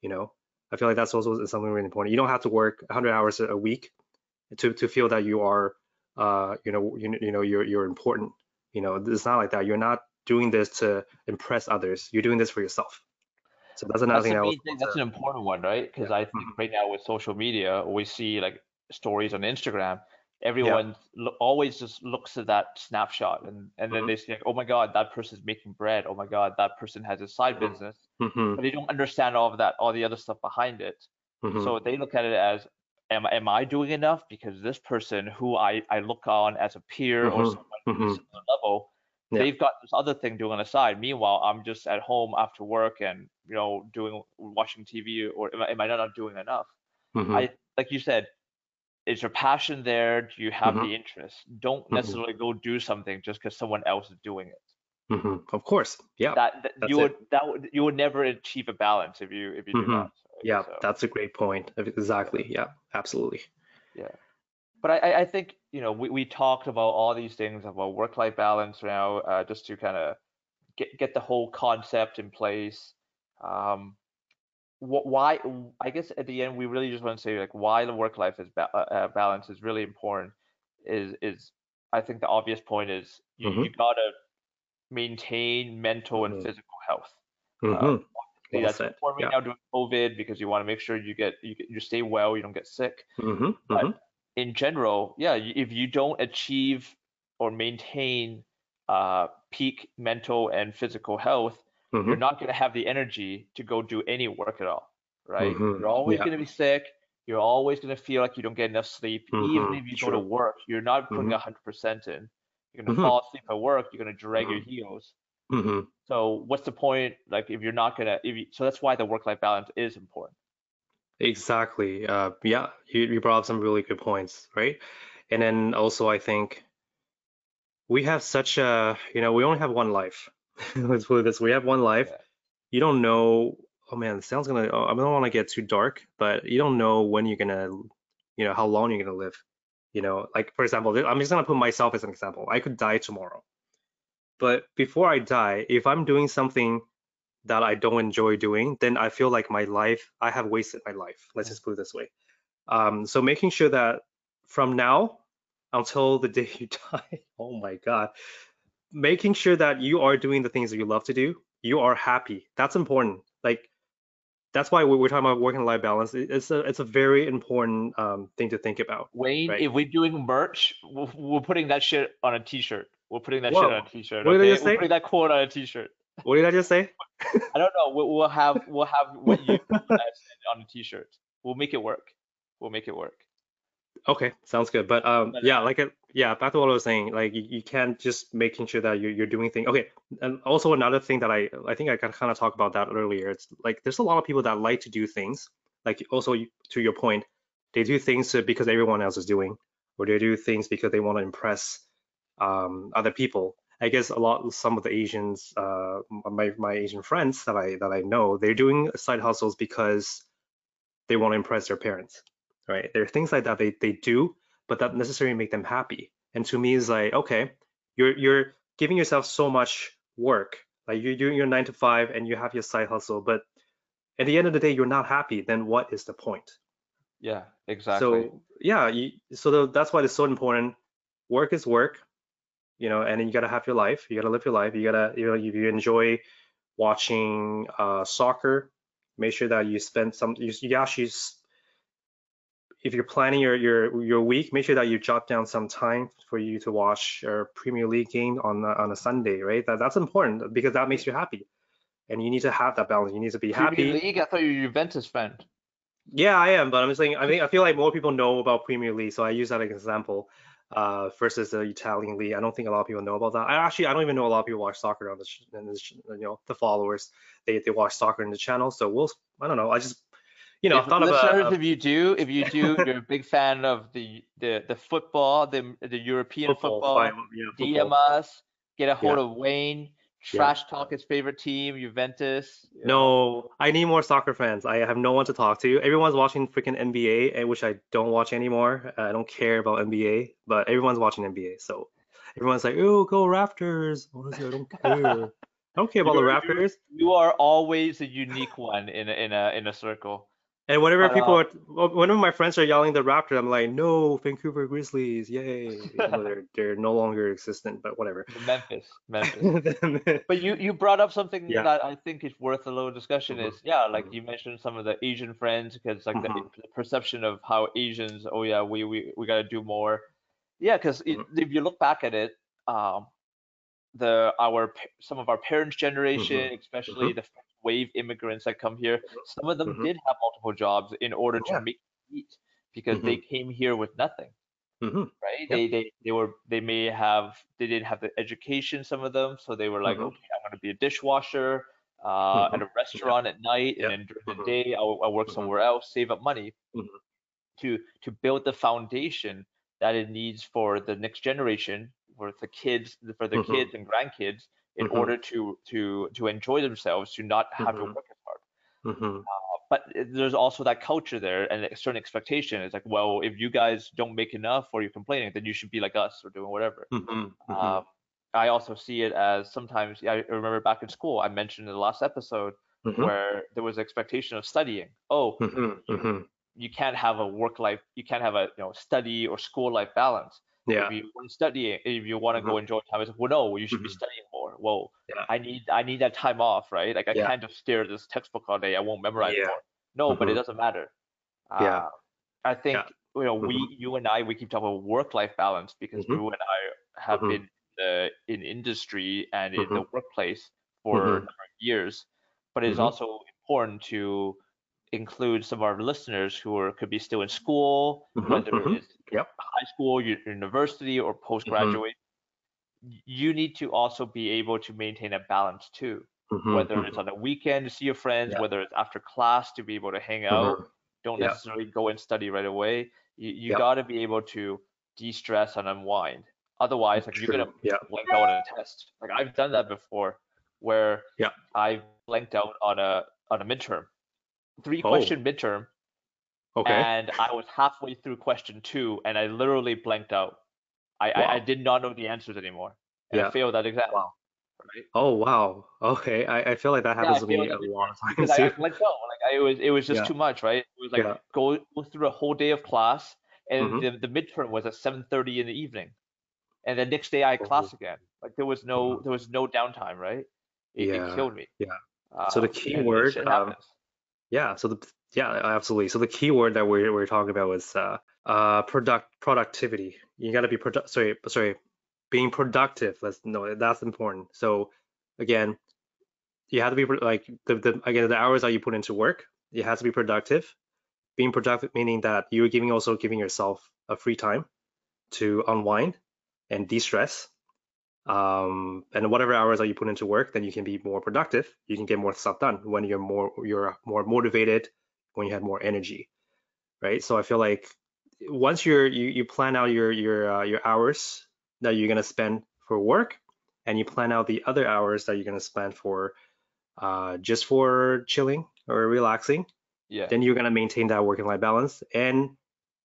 You know, I feel like that's also something really important. You don't have to work 100 hours a week to to feel that you are, uh, you know, you, you know, you're you're important. You know, it's not like that. You're not doing this to impress others. You're doing this for yourself. So that's another That's thing the I main also thing. That's an important one, right? Because I think Mhm. right now with social media, we see like stories on Instagram. Everyone lo- always just looks at that snapshot, and and then Mhm. they say, like, "Oh my God, that person's making bread. Oh my God, that person has a side Mhm. business." Mhm, But they don't understand all of that, all the other stuff behind it. mhm. So they look at it as, am, am I doing enough? Because this person who I, I look on as a peer or Mhm, someone who's mhm. similar level, Yeah. they've got this other thing doing on the side. Meanwhile, I'm just at home after work and you know doing watching TV or am I, am I not doing enough? I like you said, is your passion there? Do you have Mhm. the interest? Don't Mhm. necessarily go do something just because someone else is doing it. Mhm. Of course. Yeah. That, that you it. would that would you would never achieve a balance if you if you do not. right? Yeah. So- That's a great point. Exactly. Yeah. Absolutely. Yeah. But I, I- think, you know, we, we talked about all these things about work-life balance now, uh, just to kind of get, get the whole concept in place. Um, why, I guess at the end, we really just want to say like why the work-life is ba uh, uh, balance is really important is, is I think the obvious point is you, Mhm. you gotta maintain mental and Mhm. physical health. Mhm. Obviously, Well that's said. important right Yeah. now during COVID because you want to make sure you get, you, you stay well, you don't get sick Mhm. but Mhm. in general, yeah, if you don't achieve or maintain uh, peak mental and physical health, you're Mhm. not going to have the energy to go do any work at all, right? Mhm. You're always Yeah. going to be sick. You're always going to feel like you don't get enough sleep. Even Mhm. if you go to work, you're not putting Mhm. 100% in. You're going to Mhm. fall asleep at work. You're going to drag your heels. So what's the point? Like if you're not gonna, if you, so that's why the work-life balance is important. Exactly. Uh, yeah, you, you brought up some really good points, right? And then also, I think we have such a, you know, we only have one life. Let's put it this way, we have one life. Yeah. You don't know, oh man, it sounds gonna, oh, I don't want to get too dark, but you don't know when you're gonna, you know, how long you're gonna live. You know, like for example, I'm just gonna put myself as an example. I could die tomorrow. But before I die, if I'm doing something that I don't enjoy doing, then I feel like my life, I have wasted my life. Let's just put it this way. Um, so making sure that from now until the day you die, oh my God, making sure that you are doing the things that you love to do, you are happy. That's important. Like that's why we- we're talking about work and life balance. It's a it's a very important um, thing to think about. Wayne, Right. if we're doing merch, we're, we're putting that shit on a t-shirt. We're putting that Whoa. shit on a t-shirt. What did I okay? just We're say? putting that quote on a t-shirt. What did I just say? I don't know. We'll, we'll have we'll have what you uh, on a t-shirt. We'll make it work. We'll make it work. Okay, sounds good. But um, yeah, like it, yeah, back to what I was saying. Like you, you can't just making sure that you're you're doing things. Okay, and also another thing that I I think I can kind of talked about that earlier. It's like there's a lot of people that like to do things. Like also to your point, they do things because everyone else is doing, or they do things because they want to impress um, other people. I guess a lot some of the Asians, uh, my my Asian friends that I that I know, they're doing side hustles because they want to impress their parents right? There are things like that they, they do, but that necessarily make them happy. And to me, it's like, okay, you're you're giving yourself so much work. Like you're doing your nine to five and you have your side hustle, but at the end of the day, you're not happy. Then what is the point? Yeah, exactly. So yeah, you, so the, that's why it's so important. Work is work, you know, and then you gotta have your life. You gotta live your life. You gotta, you know, if you enjoy watching uh, soccer, make sure that you spend some. You, you actually, if you're planning your your your week, make sure that you jot down some time for you to watch a Premier League game on a, on a Sunday, right? That that's important because that makes you happy, and you need to have that balance. You need to be Premier happy. League. I thought you were a Juventus fan. Yeah, I am, but I'm just saying I think I feel like more people know about Premier League, so I use that as an example. Uh, versus the Italian league, I don't think a lot of people know about that. I actually I don't even know a lot of people watch soccer on the this, you know the followers they they watch soccer in the channel. So we'll I don't know. I just you know if thought listeners, a, a if you do, if you do, you're a big fan of the the the football, the the European football, football. fine, yeah, DM us, get a hold Yeah. of Wayne. trash talk his favorite team, Juventus. No, I need more soccer fans. I have no one to talk to. Everyone's watching freaking NBA, eh, which I don't watch anymore. I don't care about NBA, but everyone's watching NBA. So everyone's like, "Oh, go Raptors!" Honestly, I don't care. I don't care about the You're- you're- Raptors. You are always a unique one in a, in a in a circle. And whenever people uh, are, whenever my friends are yelling the Raptors, I'm like, "No, Vancouver Grizzlies, yay!" They're they're no longer existent, but whatever. Memphis, Memphis. But you you brought up something Yeah. that I think is worth a little discussion. Mhm. Is yeah, like Mhm. you mentioned some of the Asian friends because like the, Mhm. the perception of how Asians, oh yeah, we we we gotta do more. Yeah, because Mhm. if you look back at it, um, the our some of our parents' generation, especially the first wave immigrants that come here, some of them Mhm. did have multiple jobs in order to Yeah. make eat because they came here with nothing hmm right? Yep. They they they were they may have they didn't have the education some of them, so they were like, Mhm. okay, I'm gonna be a dishwasher uh, at a restaurant at night, Yep. and then during the day I'll, I'll work somewhere else, save up money to to build the foundation that it needs for the next generation, for the kids, for the kids and grandkids, in Mhm. order to to to enjoy themselves, to not have to Mhm. work as hard hmm but there's also that culture there and a certain expectation. It's like, well, if you guys don't make enough or you're complaining, then you should be like us or doing whatever. hmm Um, I also see it as sometimes. I remember back in school, I mentioned in the last episode hmm where there was expectation of studying. Oh, hmm hmm you can't have a work life, you can't have a you know study or school life balance. Yeah. If you want to study, if you want to go enjoy time, it's like, well, no, you should be Mhm. studying more. Well, Yeah. I need I need that time off, right? Like I Yeah. can't just stare at this textbook all day. I won't memorize Yeah. more. No, but it Mhm. doesn't matter. Yeah. Uh, I think you know we, Mhm. you and I, we keep talking about work-life balance because you and I have been uh, in industry and in the workplace for a years. But it's also important to include some of our listeners who are could be still in school, Mhm, whether mhm. it's Yep. high school, university, or postgraduate. Y- You need to also be able to maintain a balance too Mhm, whether it's on a weekend to see your friends, Yeah. whether it's after class to be able to hang out, don't Yeah. necessarily go and study right away. You you Yeah. got to be able to de-stress and unwind. Otherwise, like you're gonna True. Blank out on a test. Like I've done that before, where Yeah. I've blanked out on a on a midterm, three Oh. question midterm, Okay. and I was halfway through question two, and I literally blanked out. I I, I did not know the answers anymore, and I Yeah. failed that exam. Wow. Right? Oh wow. Okay. I, I feel like that happens I to me feel a lot of times because I, I too. blanked out. Like I, it was, it was just Yeah. too much, right? It was like Yeah. go go through a whole day of class, and Mhm. the, the midterm was at 7:30 in the evening, and the next day I had class again. Like there was no there was no downtime, right? It, it Yeah, killed me. yeah. So the Um, key and word, um, happens. Yeah. So the yeah, absolutely. So the key word that we're we're talking about was uh uh product productivity. You got to be product. Sorry, sorry, being productive. Let's no, that's important. So again, you have to be like the the again the hours that you put into work. It has to be productive. Being productive meaning that you're giving also giving yourself a free time to unwind and de-stress. Um, and whatever hours that you put into work, then you can be more productive. You can get more stuff done when you're more you're more motivated, when you have more energy, right? So I feel like once you're you, you plan out your your uh, your hours that you're gonna spend for work, and you plan out the other hours that you're gonna spend for uh, just for chilling or relaxing, Yeah. then you're gonna maintain that work and life balance. And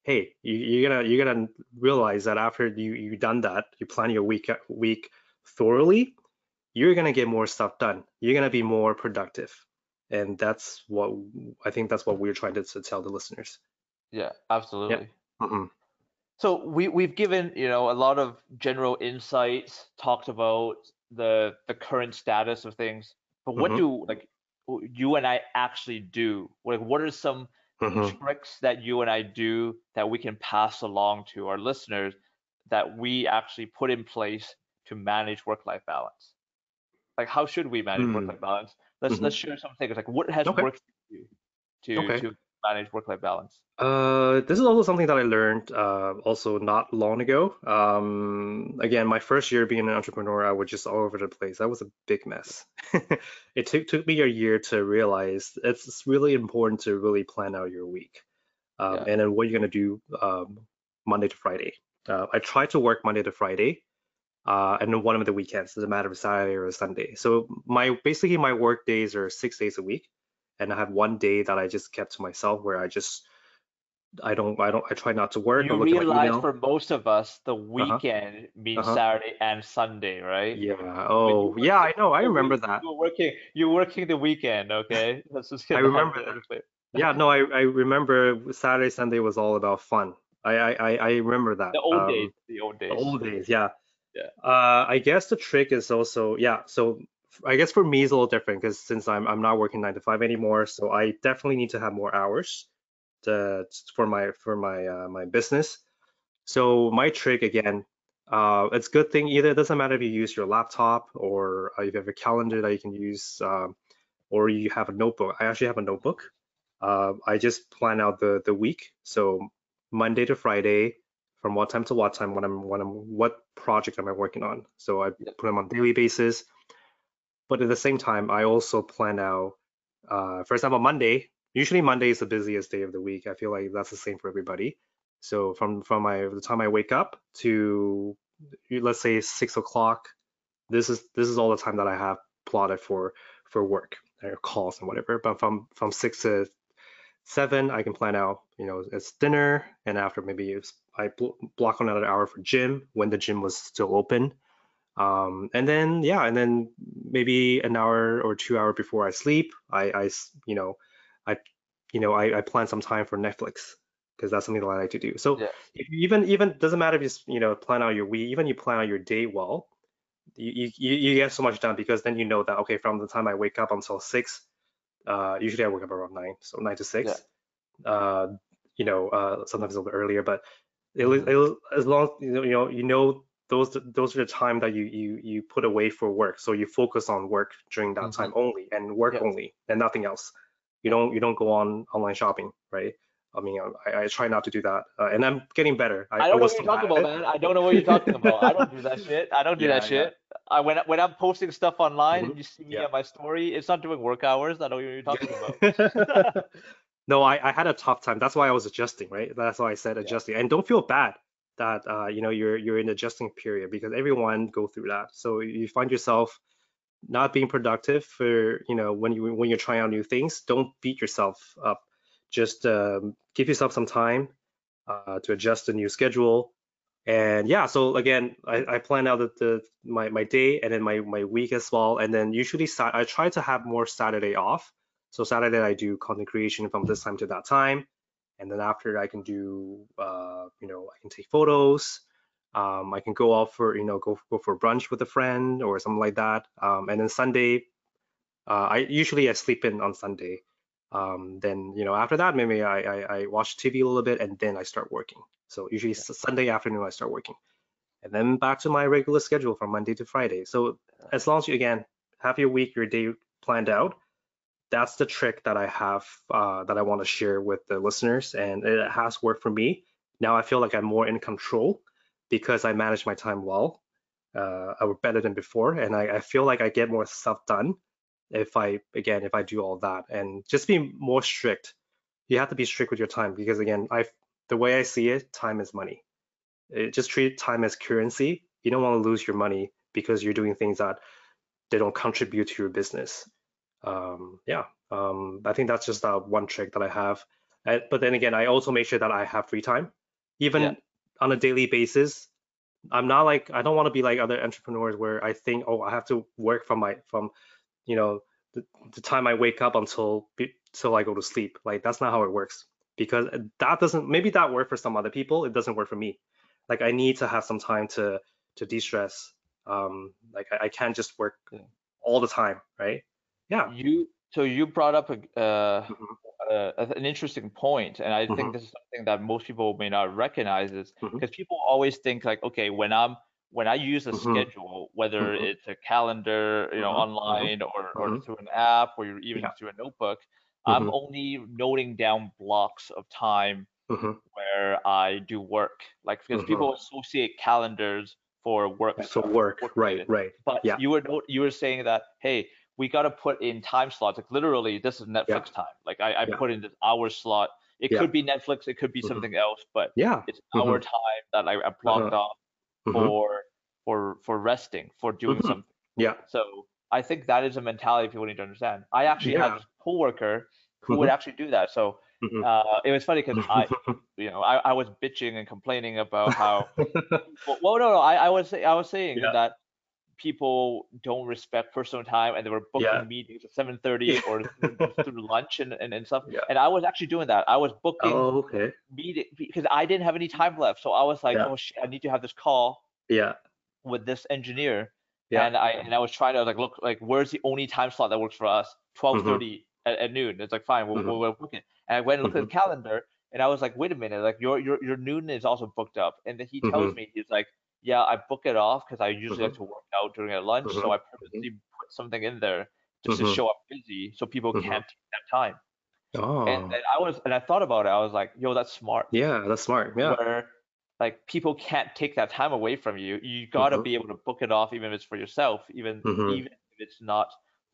hey, you, you're gonna you're gonna realize that after you you done that, you plan your week week thoroughly, you're gonna get more stuff done. You're gonna be more productive, and that's what I think that's what we're trying to, to tell the listeners. Yeah. Absolutely. hmm So we we've given you know a lot of general insights, talked about the the current status of things, but what Mhm. do like you and I actually do? Like what are some hmm tricks that you and I do that we can pass along to our listeners that we actually put in place to manage work-life balance? Like how should we manage Hmm. work-life balance? Let's Mhm. let's share some things. Like what has Okay. worked for you to Okay. to manage work-life balance? Uh, this is also something that I learned uh, also not long ago. Um, again, my first year being an entrepreneur, I was just all over the place. That was a big mess. It took took me a year to realize it's really important to really plan out your week, um, Yeah. and then what you're gonna do um, Monday to Friday. Uh, I try to work Monday to Friday, uh, and then one of the weekends. Doesn't matter if it's Saturday or Sunday. So my basically my work days are six days a week, and I have one day that I just kept to myself where I just I don't I don't I try not to work. You or at my realize for most of us, the Uh-huh. weekend means Uh-huh. Saturday and Sunday, right? Yeah. Oh, you yeah. I know. I remember that. you're working, you're working the weekend, okay? Let's just I get remember that. Yeah. No. I I remember Saturday Sunday was all about fun. I I I remember that. The old Um, days, the old days. The old days, yeah. Yeah. Uh, I guess the trick is also, yeah. So I guess for me it's a little different because since I'm I'm not working nine to five anymore, so I definitely need to have more hours to for my for my uh, my business. So my trick again, uh, it's good thing either it doesn't matter if you use your laptop or uh, if you have a calendar that you can use, um, or you have a notebook. I actually have a notebook. Uh, I just plan out the the week. So Monday to Friday, from what time to what time, when I'm when I'm what project am I working on. So I put them on daily basis. But at the same time, I also plan out. Uh, for example, Monday. Usually Monday is the busiest day of the week. I feel like that's the same for everybody. So from from my the time I wake up to let's say six o'clock, this is this is all the time that I have plotted for for work or calls and whatever. But from from six to seven, I can plan out, you know, it's dinner, and after maybe it's, I bl- block another hour for gym when the gym was still open. Um, and then yeah, and then maybe an hour or two hour before I sleep, I, I you know, I, you know, I, I plan some time for Netflix because that's something that I like to do. So Yeah. even even doesn't matter if you you know plan out your week, even you plan out your day well, you, you you get so much done because then you know that okay, from the time I wake up until six, uh, usually I wake up around nine, so nine to six. Uh, you know, uh, sometimes a little earlier, but it, Mhm. it, as long you you know, you know those those are the time that you you you put away for work. So you focus on work during that Mhm. time only and work Yeah. only and nothing else. You don't you don't go on online shopping, right? I mean, I, I try not to do that, uh, and I'm getting better. I, I don't know what you're talking about, it. man. I don't know what you're talking about. I don't do that shit. I don't do Yeah, that yeah. shit. I when I- when I'm posting stuff online Mhm. and you see me Yeah. on my story, it's not doing work hours. I don't know what you're talking about. no, I, I had a tough time. That's why I was adjusting, right? That's why I said Yeah. adjusting. And don't feel bad that uh, you know you're you're in adjusting period because everyone go through that. So you find yourself not being productive for you know when you when you're trying out new things. Don't beat yourself up. Just um, give yourself some time uh, to adjust the new schedule. And yeah, so again, I, I plan out the, the my my day and then my my week as well. And then usually I try to have more Saturday off. So Saturday I do content creation from this time to that time, and then after I can do uh, you know I can take photos. Um, I can go out for you know go go for brunch with a friend or something like that. Um, and then Sunday, uh, I usually I sleep in on Sunday. Um, then you know after that maybe I, I I watch TV a little bit and then I start working. So usually s- Sunday afternoon I start working, and then back to my regular schedule from Monday to Friday. So as long as you again have your week, your day planned out, that's the trick that I have uh, that I want to share with the listeners, and it has worked for me. Now I feel like I'm more in control because I manage my time well, uh, I better than before, and I, I feel like I get more stuff done if I again if I do all that and just be more strict. You have to be strict with your time because again, I the way I see it, time is money. It, just treat time as currency. You don't want to lose your money because you're doing things that they don't contribute to your business. Um, yeah, um, I think that's just uh, one trick that I have. Uh, but then again, I also make sure that I have free time, even Yeah. on a daily basis. I'm not like I don't want to be like other entrepreneurs where I think, oh, I have to work from my from, you know, the, the time I wake up until be- till I go to sleep. Like that's not how it works because that doesn't maybe that work for some other people. It doesn't work for me. Like I need to have some time to to de-stress. Um, like I, I can't just work all the time, right? Yeah. You so you brought up a, uh, Mhm. uh, an interesting point, and I Mhm. think this is something that most people may not recognize is because people always think like, okay, when I'm when I use a Mhm. schedule, whether Mhm. it's a calendar, you know, Mhm. Mhm. online or or through an app or even Yeah. through a notebook, I'm only noting down blocks of time where I do work. Like because people associate calendars for work So work, work right, right. But Yeah. you were you were saying that hey, we got to put in time slots. Like literally, this is Netflix time. Like I, I Yeah. put in this hour slot. It Yeah. could be Netflix. It could be Mhm. something else. But Yeah. it's Mhm. our time that I, I blocked Uh-huh. off Mhm. for for for resting, for doing Mhm. something. Yeah. So I think that is a mentality people need to understand. I actually had Yeah. this coworker who would actually do that. So uh, it was funny because I, you know, I, I was bitching and complaining about how. well, no, no, I, I was I was saying Yeah. that people don't respect personal time and they were booking Yeah. meetings at 7:30 or through, lunch and, and, and stuff. Yeah. And I was actually doing that. I was booking oh, okay. meeting because I didn't have any time left. So I was like, Yeah. oh shit, I need to have this call Yeah. with this engineer. Yeah. And I and I was trying to like look like where's the only time slot that works for us? 12:30 at, at noon. It's like fine, we'll, Mhm. we'll, we'll book it. And I went and looked at the calendar and I was like, wait a minute, like your your your noon is also booked up. And then he tells Mhm. me he's like, yeah, I book it off because I usually like to work out during a lunch, so Mhm. I purposely put something in there just to Mhm. show up busy so people Mhm. can't take that time. Oh. And then I was and I thought about it. I was like, yo, that's smart yeah, that's smart. Yeah. where like people can't take that time away from you. You gotta be able to book it off, even if it's for yourself, even even if it's not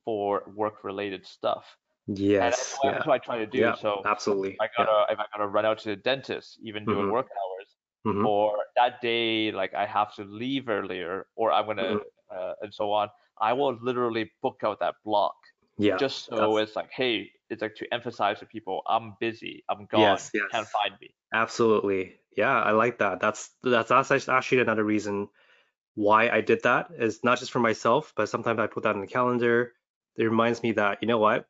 for work related stuff. And Yes. that's, what- Yeah. that's what I try to do. Yeah. So Absolutely. I gotta if I gotta run out to the dentist, even doing Mhm. work hours, Mhm. or that day like I have to leave earlier, or I'm gonna Mm-hmm. uh, and so on. I will literally book out that block Yeah. just so that's- it's like, hey, it's like to emphasize to people, I'm busy, I'm gone, Yes, you can't find me. Absolutely. Yeah, I like that. That's that's that's actually another reason why I did that is not just for myself, but sometimes I put that in the calendar. It reminds me that, you know what?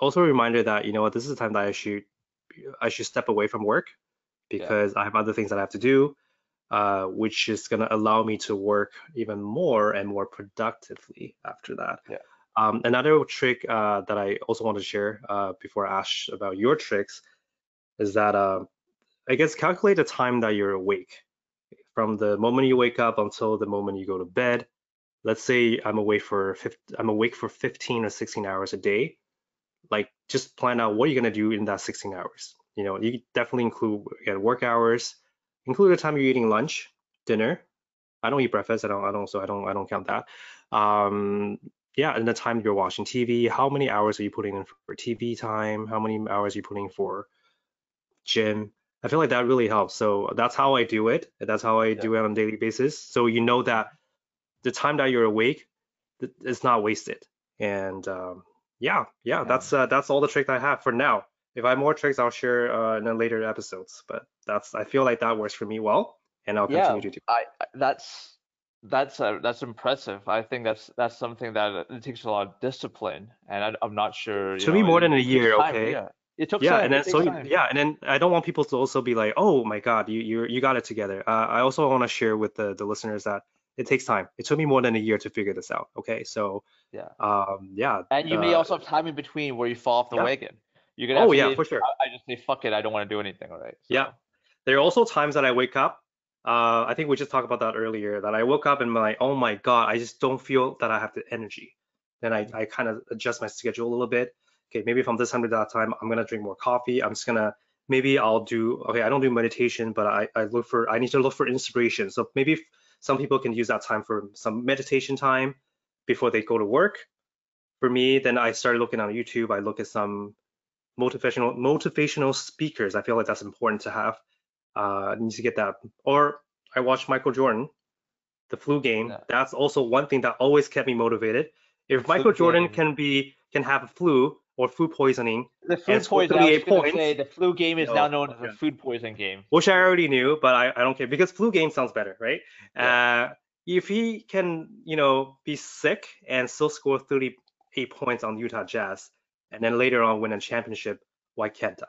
Also a reminder that, you know what, this is the time that I should I should step away from work because I have other things that I have to do, uh, which is gonna allow me to work even more and more productively after that. Yeah. Um, another trick uh, that I also want to share uh, before I ask about your tricks is that uh, I guess calculate the time that you're awake from the moment you wake up until the moment you go to bed. Let's say I'm awake for 15, I'm awake for 15 or 16 hours a day. Like just plan out what you're gonna do in that 16 hours. You know, you definitely include again, work hours, include the time you're eating lunch, dinner. I don't eat breakfast. I don't. I don't. So I don't. I don't count that. Um, yeah, and the time you're watching TV. How many hours are you putting in for TV time? How many hours are you putting for gym? I feel like that really helps. So that's how I do it. That's how I do it on a daily basis. So you know that the time that you're awake, it's not wasted. And um, yeah, yeah, Yeah. that's uh, that's all the tricks I have for now. If I have more tricks, I'll share uh, in the later episodes. But that's I feel like that works for me well, and I'll Yeah, continue to do. I I- that's that's uh, that's impressive. I think that's that's something that uh, it takes a lot of discipline, and I, I'm not sure. To me more than a year, time, okay? Yeah, it took Yeah, time. and then so time. yeah, and then I don't want people to also be like, oh my God, you you you got it together. Uh, I also want to share with the the listeners that it takes time. It took me more than a year to figure this out. Okay, so Yeah. um yeah. And you may uh, also have time in between where you fall off the yeah. wagon. You're gonna Oh yeah, for sure. I, I just say fuck it. I don't want to do anything. All right. Yeah. There are also times that I wake up. Uh, I think we just talked about that earlier. That I woke up and I'm like, oh my god, I just don't feel that I have the energy. Then I, I kind of adjust my schedule a little bit. Okay, maybe from this time to that time, I'm gonna drink more coffee. I'm just gonna maybe I'll do. Okay, I don't do meditation, but I, I look for. I need to look for inspiration. So maybe some people can use that time for some meditation time before they go to work. For me, then I started looking on YouTube. I look at some motivational motivational speakers. I feel like that's important to have. Uh, need to get that. Or I watched Michael Jordan, the flu game. Yeah. That's also one thing that always kept me motivated. If Flu Michael Jordan game. can be can have a flu or food poisoning, The food And poison. I 38 points. say the flu game is No, now known as yeah. the food poison game. which I already knew, but I, I don't care because flu game sounds better, right? Uh, if he can, you know, be sick and still score 38 points on Utah Jazz, and then later on win a championship, why can't I?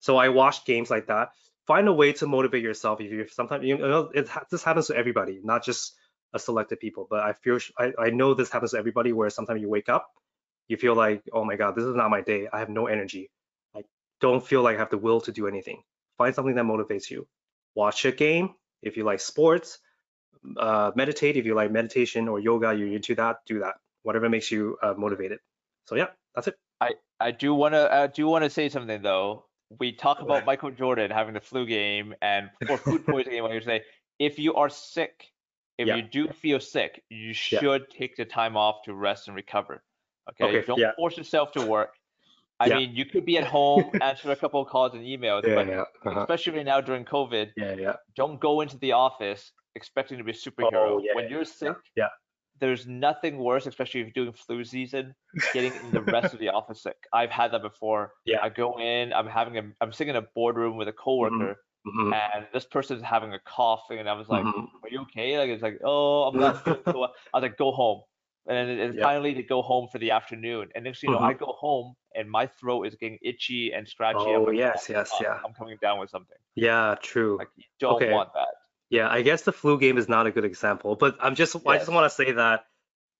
So I watch games like that. Find a way to motivate yourself. If you sometimes you know it this happens to everybody, not just a selected people. But I feel I, I know this happens to everybody. Where sometimes you wake up, you feel like, oh my god, this is not my day. I have no energy. I don't feel like I have the will to do anything. Find something that motivates you watch a game if you like sports uh, meditate if you like meditation or yoga you're into that do that whatever makes you uh, motivated so yeah that's it I I do wanna I do wanna say something though. We talk about. Michael Jordan having the flu game and or food poisoning. When you say if you are sick, if Yeah. you do feel sick, you should take the time off to rest and recover. Okay, Okay, don't yeah. force yourself to work. I Yeah. mean, you could be at home, answer a couple of calls and emails, yeah but yeah uh-huh. especially now during COVID, yeah yeah don't go into the office expecting to be a superhero. Oh, yeah, when you're sick, yeah. There's nothing worse, especially if you're doing flu season, getting in the rest of the office sick. I've had that before. Yeah. I go in, I'm having a, I'm sitting in a boardroom with a coworker, Mhm, and this person's having a cough, and I was like, mhm. "Are you okay?" Like it's like, "Oh, I'm not feeling so well." I was like, "Go home." And then it- Yeah. finally to go home for the afternoon, and next you know, Mhm. I go home and my throat is getting itchy and scratchy. Oh, like, yes, "Oh, yes, yeah. I'm coming down with something. Yeah, true. Like you don't Okay. want that. Yeah, I guess the flu game is not a good example, but I'm just I just want to say that,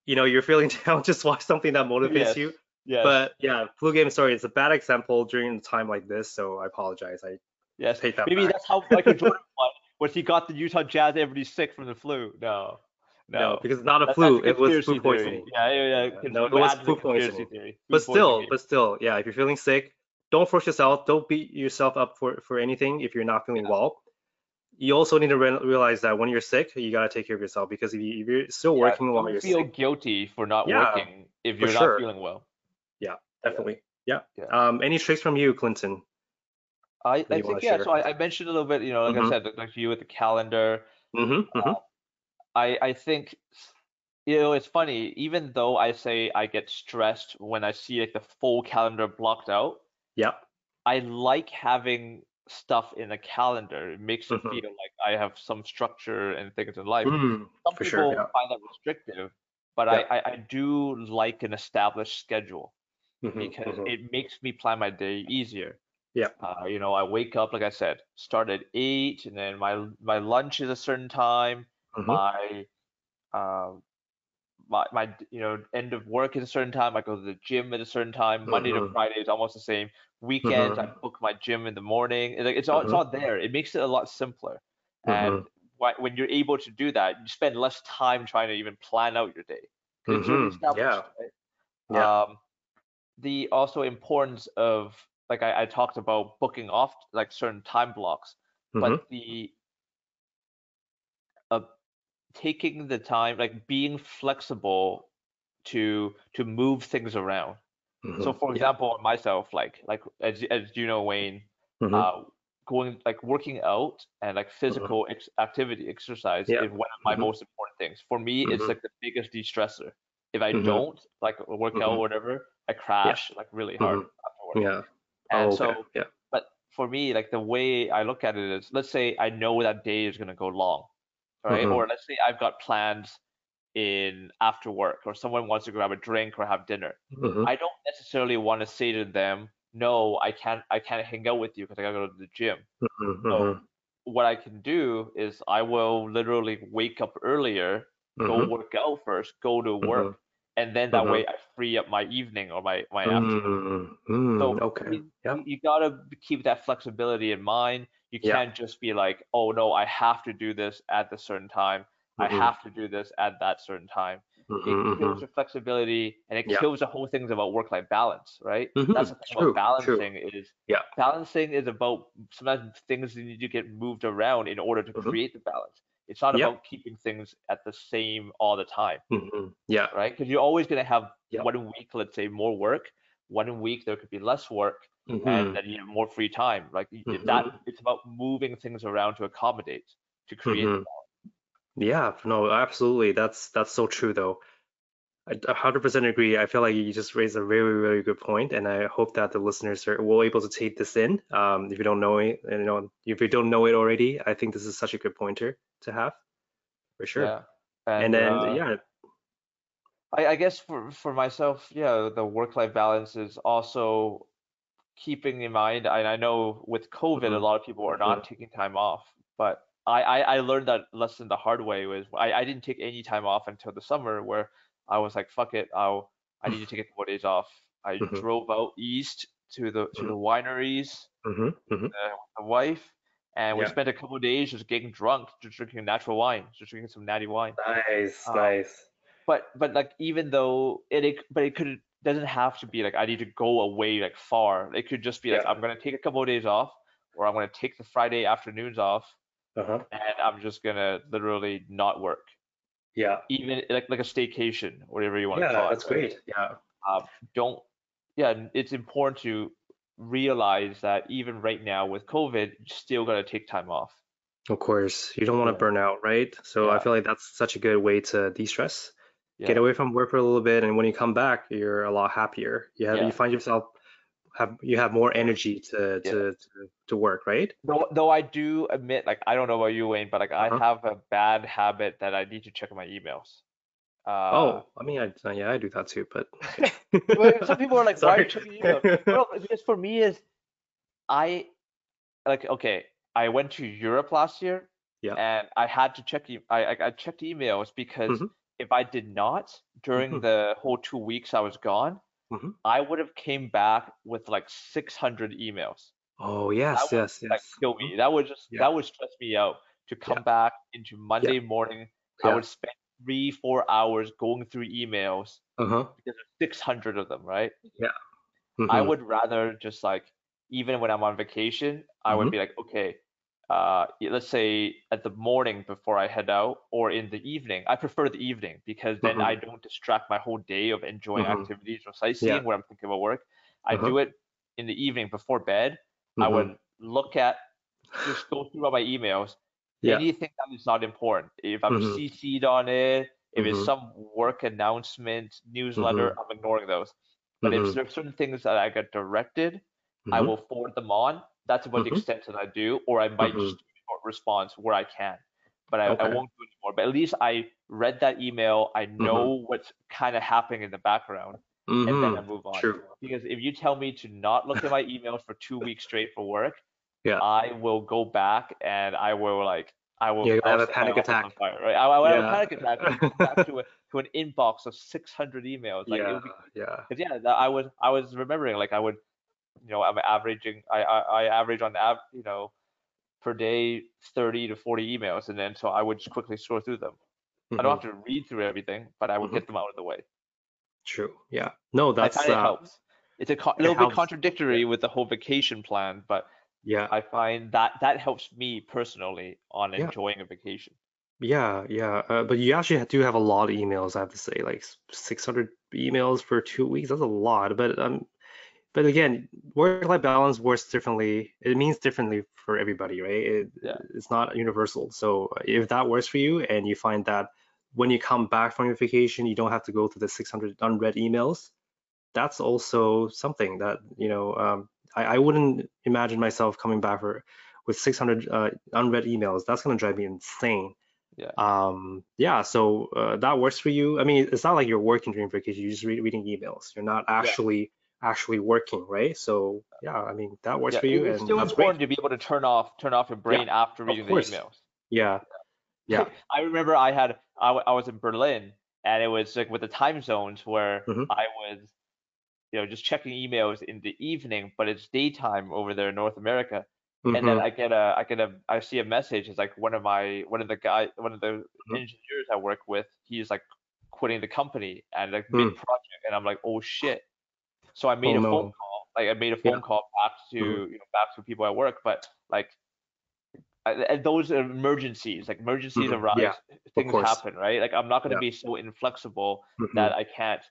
you know, you're feeling down, just watch something that motivates Yes. you. Yeah. But yeah, flu game, sorry, it's a bad example during a time like this, so I apologize. I yes. take that Maybe back. that's how Michael Jordan won. Was he got the Utah Jazz everybody sick from the flu? No. No. no, because it's not a flu, it was food poisoning. Yeah, yeah, yeah. Yeah, no, it was food poisoning. theory. But still, but still, yeah, if you're feeling sick, don't force yourself. Don't beat yourself up for for anything if you're not feeling Yeah. well. You also need to re- realize that when you're sick, you gotta take care of yourself because if, you, if you're still Yeah, working while you're feel sick, guilty for not Yeah, working if you're not sure. feeling well. Yeah, definitely. Yeah. Yeah. Um, any tricks from you, Clinton? I, I think yeah. share? So I, I mentioned a little bit, you know, like I Mhm. said, like you with the calendar. Mm-hmm. mm-hmm. I I think you know it's funny. Even though I say I get stressed when I see like the full calendar blocked out, Yeah. I like having stuff in a calendar. It makes me Mhm. feel like I have some structure and things in life. Mm, Some people sure. Yeah. find that restrictive, but Yeah. I, I I do like an established schedule. Mhm, because mhm. it makes me plan my day easier. Yeah. Uh, you know, I wake up, like I said, start at eight, and then my my lunch is a certain time. Mhm. My um my my you know end of work at a certain time. I go to the gym at a certain time. Monday to Mhm. Friday is almost the same. Weekends, I book my gym in the morning. It's like it's all it's Mhm. all there. It makes it a lot simpler. And when you're able to do that, you spend less time trying to even plan out your day. Yeah. right? Yeah. Um, the also importance of like I, I talked about booking off like certain time blocks, but the taking the time, like being flexible to to move things around. So Mhm. for Yeah. example, myself, like like as as you know, Wayne, Mhm. uh, going like working out and like physical ex- activity exercise Yeah. is one of my Mhm. most important things. For me, it's Mhm. like the biggest de-stressor. If I don't like work out or whatever, I crash like really hard. Yeah. And Oh, okay. so, Yeah. but for me, like the way I look at it is, let's say I know that day is gonna go long, right? Mhm. Or let's say I've got plans in after work, or someone wants to grab a drink or have dinner. Mhm. I don't necessarily want to say to them, no, I can't, I can't hang out with you because I gotta go to the gym. Mhm. So Mhm. what I can do is I will literally wake up earlier, go Mhm. work out first, go to work, and then that way I free up my evening or my my afternoon. Mm, mm, So okay. you, you- you gotta keep that flexibility in mind. You can't just be like, oh no, I have to do this at the certain time. I Mhm. have to do this at that certain time. Mhm, It kills mhm. your flexibility and it Yeah. kills the whole things about work-life balance, right? Mhm, That's the thing true, about true. balancing is Yeah. balancing is about sometimes things that need to get moved around in order to Mhm. create the balance. It's not Yeah. about keeping things at the same all the time Mhm. Yeah. right? Because you're always going to have Yeah. one week, let's say, more work. One week there could be less work, Mhm. and then you have more free time. Like y- that, it's about moving things around to accommodate to create. the Mhm. Yeah, no, absolutely. That's that's so true though. I hundred percent agree. I feel like you just raised a very, very good point, and I hope that the listeners are will able to take this in. Um, if you don't know it, you know, if you don't know it already, I think this is such a good pointer to have, for sure. Yeah. And then uh, yeah, I, I guess for for myself, yeah, the work-life balance is also keeping in mind. And I know with COVID, a Mhm. lot of people are not taking time off, but I, I I learned that lesson the hard way. Was I I didn't take any time off until the summer, where I was like, fuck it, I'll I need to take a couple days off. I Mhm. drove out east to the to the wineries hmm hmm uh, with the wife, and we Yeah. spent a couple days just getting drunk, just drinking natural wine, just drinking some natty wine Nice, Um, nice. but but like even though it, it but it could doesn't have to be like I need to go away like far. It could just be like Yeah. I'm gonna take a couple of days off, or I'm gonna take the Friday afternoons off, Uh-huh. and I'm just gonna literally not work. Yeah. Even like like a staycation, whatever you want to call it. Yeah, that's right? great. Yeah. Um, don't yeah, it's important to realize that even right now with COVID, you still gotta take time off. Of course, you don't want to burn out, right? So I feel like that's such a good way to de-stress. Get away from work for a little bit, and when you come back, you're a lot happier. You have you find yourself have you have more energy to Yeah. to to, to work, right? Though, though I do admit, like, I don't know about you, Wayne, but like, I Uh-huh. have a bad habit that I need to check my emails. Uh, Oh, I mean, I yeah, I do that too, but some people are like, why are you checking email? Well, because for me is I like okay, I went to Europe last year Yeah. and I had to check e- I I, I checked emails because Mhm. If I did not during Mhm. the whole two weeks I was gone, Mhm. I would have came back with like 600 emails. Oh That yes, would yes, like yes. kill me. That would just Yeah. that would stress me out to come back into Monday morning. I would spend three, four hours going through emails Uh-huh. because there's 600 of them, right? Yeah. I Mhm. would rather just like, even when I'm on vacation, I would Mhm. be like, okay, uh, let's say at the morning before I head out or in the evening. I prefer the evening because then I don't distract my whole day of enjoying Mhm. activities or sightseeing where I'm thinking about work. I Uh-huh. do it in the evening before bed. I Mhm. would look at, just go through all my emails. Yeah. Anything that is not important. If I'm Mhm. CC'd on it, if it's Mhm. some work announcement, newsletter, I'm ignoring those. But if there's certain things that I get directed, I will forward them on. That's about the Mhm. extent that I do, or I might Mhm. just do a short response where I can. But I, I won't do it anymore. But at least I read that email. I Mm-hmm. know what's kind of happening in the background, and then I Mhm. move on. True. Because if you tell me to not look at my emails for two weeks straight for work, Yeah. I will go back and I will like I will I'll have a panic attack. fire, right? I, I will have a panic attack and go back to, a, to an inbox of 600 emails. Like Yeah, be yeah. Cause yeah, I was I was remembering like I would, you know, I'm averaging I I, I average on av you know, per day 30 to 40 emails, and then so I would just quickly scroll through them. I don't Mhm. have to read through everything, but I would Mhm. get them out of the way. True. Yeah. No, I that's find it uh, helps. It's a co- it little bit contradictory with the whole vacation plan, but yeah. I find that that helps me personally on Yeah. enjoying a vacation. Yeah, yeah. Uh, but you actually do have a lot of emails, I have to say, like 600 emails for two weeks. That's a lot. But um, but again, work-life balance works differently. It means differently for everybody, right? It, Yeah. it's not universal. So uh, if that works for you and you find that when you come back from your vacation, you don't have to go through the 600 unread emails, that's also something that, you know, um, I, I wouldn't imagine myself coming back for with 600 uh, unread emails. That's gonna drive me insane. Yeah. Um, yeah, so uh, that works for you. I mean, it's not like you're working during vacation, you're just re reading emails. You're not actually actually working, right? So yeah, I mean, that works Yeah, for you it's and still important great. to be able to turn off turn off your brain after reading the emails. Yeah. Yeah. I remember I had I, w- I was in Berlin and it was like with the time zones where Mhm. I was you know just checking emails in the evening, but it's daytime over there in North America. And then Mhm. I get a I get a I see a message. It's like one of my one of the guy one of the Mhm. engineers I work with. He's like quitting the company and like Hmm. mid project, and I'm like, oh shit. So I made Oh, a phone call. Like I made a Yeah. phone call back to Mhm. you know back to people at work, but like I- those are emergencies. Like emergencies Mhm. arise, Yeah, things happen, right? Like I'm not gonna Yeah. be so inflexible Mhm. that I can't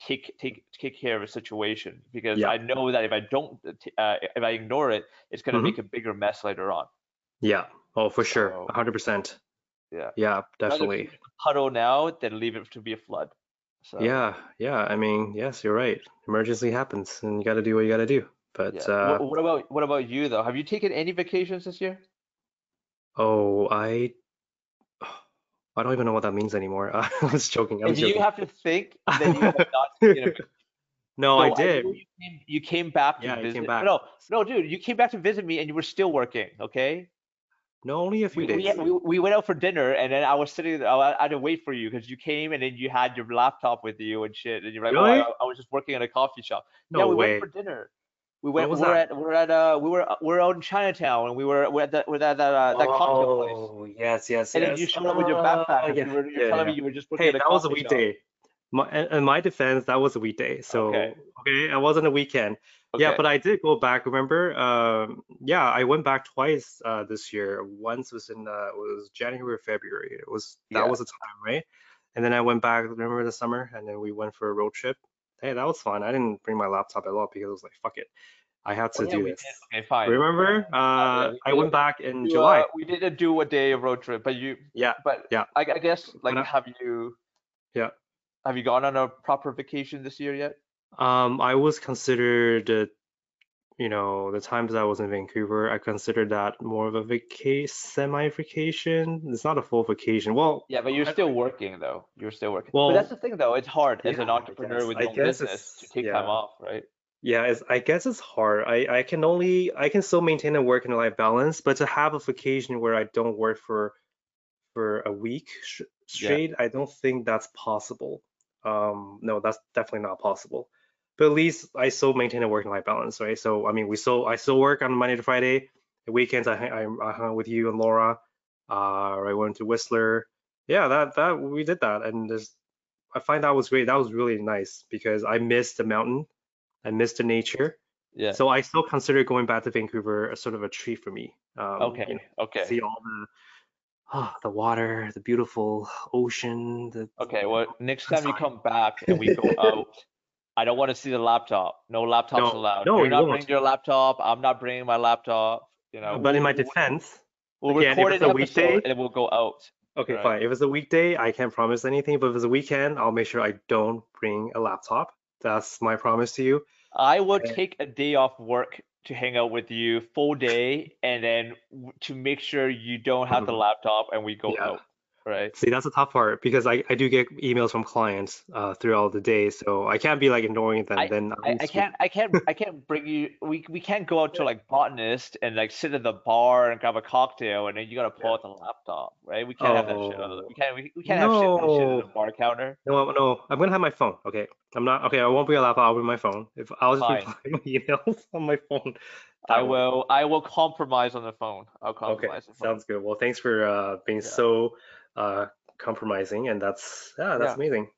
take take take care of a situation because Yeah. I know that if I don't uh, if I ignore it, it's gonna Mhm. make a bigger mess later on. Yeah. Oh, for sure. So- 100%. Yeah. Yeah, definitely. keep it a puddle now than leave it to be a flood. So Yeah, yeah. I mean, yes, you're right. Emergency happens and you got to do what you got to do. But yeah. uh, What, what about what about you though? Have you taken any vacations this year? oh, I I don't even know what that means anymore. I was joking. I was If you joking. have to think, that you have not taken a vacation. No, I No, did. know you came, you came back to Yeah, I visit. came back. No, no, dude, you came back to visit me and you were still working, okay? No, only a few We, we, days. we, we went out for dinner and then I was sitting there, I had to wait for you because you came and then you had your laptop with you and shit. And you're like, oh, Really? I, I was just working at a coffee shop. No yeah, we way. went for dinner. We went, was we're that? at, we're at, uh, we were, we're out in Chinatown and we were, we're at that, we're at that, uh, that cocktail place. Oh, yes, yes, And then yes. you showed up with your Oh, backpack and yeah, you were, you're yeah, telling yeah. me you were just working Hey, at a that was a coffee shop. My, in my defense, that was a weekday. So, Okay. okay, it wasn't a weekend. Yeah, but I did go back. Remember? Um, yeah, I went back twice uh, this year. Once was in uh, was January or February. It was that Yeah. was the time, right? And then I went back. Remember the summer? And then we went for a road trip. Hey, that was fun. I didn't bring my laptop at all because I was like, fuck it. I had Oh to yeah, do this. did. Okay, fine. Remember? Uh, Uh, we I went back in You, July. uh, we didn't do a day of road trip, but you, Yeah, but yeah. I, I guess like have you, Yeah. Have you gone on a proper vacation this year yet? Um, I was considered, uh, you know, the times I was in Vancouver, I considered that more of a vacation, semi-vacation. It's not a full vacation. Well, Yeah, but you're I- still working though. You're still working. Well, but that's the thing though. It's hard as an entrepreneur guess- with your own business to it's- take time off, right? Yeah, it's, I guess it's hard. I, I can only I can still maintain a work and life balance, but to have a vacation where I don't work for for a week sh straight, I don't think that's possible. Um, no, that's definitely not possible. But at least I still maintain a work-life balance, right? So I mean, we still I still work on Monday to Friday. The weekends I I, I hung out with you and Laura. Uh, I went to Whistler. Yeah, that that we did that, and there's I find that was great. That was really nice because I missed the mountain. I missed the nature. Yeah. So I still consider going back to Vancouver a sort of a treat for me. Um, Okay. you know, Okay. see all the ah, the water, the beautiful ocean. The Okay. Well, next time you come back and we go out, I don't want to see the laptop. No laptops No, allowed. no, You're you not won't. bringing your laptop. I'm not bringing my laptop. You know. but in my defense, We'll again, record an a weekday- and we'll go out. okay, Right. fine. If it's a weekday, I can't promise anything. But if it's a weekend, I'll make sure I don't bring a laptop. That's my promise to you. I will take a day off work to hang out with you full day and then to make sure you don't have the Mhm. laptop and we go Yeah. out, right? See, that's the tough part because I, I do get emails from clients uh, throughout the day, so I can't be like ignoring them. then I, I'm I sw- can't I can't I can't bring you we we can't go out to like botanist and like sit at the bar and grab a cocktail and then you gotta pull Yeah. out the laptop, right? We can't have that shit on the Oh. we can't we, we can't have shit, that shit on the bar counter. No, no, I'm gonna have my phone. Okay, I'm not. Okay, I won't be a laptop. I'll bring my phone. If I'll just Fine. reply my emails on my phone. I will- will I will compromise on the phone. I'll Okay, compromise the phone. sounds good. Well, thanks for uh, being Yeah. so uh, compromising, and that's yeah, that's Yeah. amazing.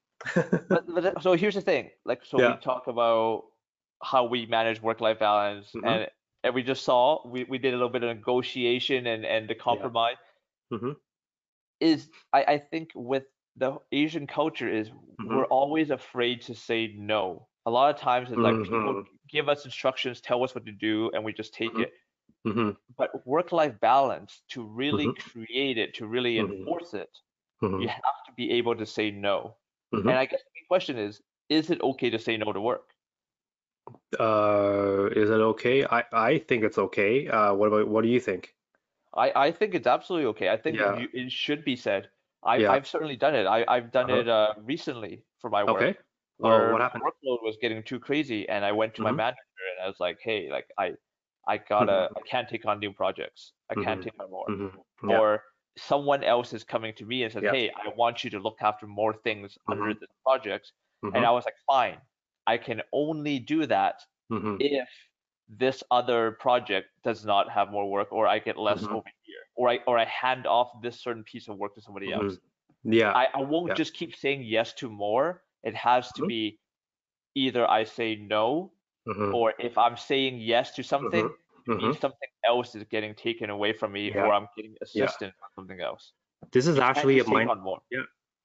But, but so here's the thing, like so Yeah. we talk about how we manage work-life balance Mhm. and and we just saw we, we did a little bit of negotiation and and the compromise Mhm. is I, I think with the Asian culture is Mhm. we're always afraid to say no. A lot of times it's like people Mhm. give us instructions, tell us what to do, and we just take it. hmm But work-life balance, to really Mhm. create it, to really enforce it, you have to be able to say no. And I guess the question is, is it okay to say no to work? Uh, is it okay? I I think it's okay. Uh, what about what do you think? I, I think it's absolutely okay. I think Yeah. you, it should be said. I, Yeah. I've certainly done it. I, I've done Uh-huh. it uh, recently for my work. Okay. Oh, where what my happened? workload was getting too crazy, and I went to my Mhm. manager and I was like, "Hey, like I, I gotta, I can't take on new projects. I can't Mhm. take on more." hmm Yeah. Or someone else is coming to me and says, Yeah. "Hey, I want you to look after more things under Mhm. this project," and I was like, "Fine, I can only do that if this other project does not have more work or I get less Mhm. over here or I or I hand off this certain piece of work to somebody Mhm. else. Yeah. I, I won't Yeah. just keep saying yes to more. It has to Mhm. be either I say no hmm or if I'm saying yes to something, it hmm means something else is getting taken away from me Yeah. or I'm getting assistance on something else. This is actually a mind. more.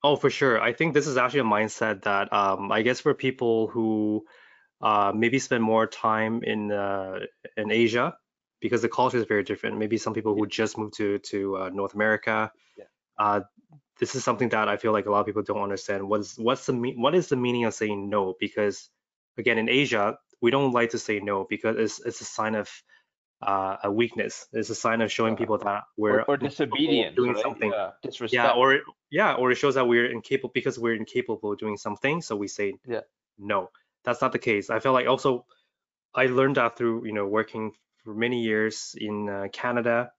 Oh, for sure. I think this is actually a mindset that um, I guess for people who uh, maybe spend more time in uh, in Asia because the culture is very different. Maybe some people who just moved to to uh, North America. Yeah. Uh, this is something that I feel like a lot of people don't understand. What's what's the me- what is the meaning of saying no? Because again, in Asia, we don't like to say no because it's it's a sign of uh, a weakness. It's a sign of showing people that we're or of disobedience, doing right? something. Yeah. Disrespect. Yeah, or yeah, or it shows that we're incapable because we're incapable of doing something, so we say Yeah. no. That's not the case. I feel like also I learned that through you know working for many years in uh, Canada.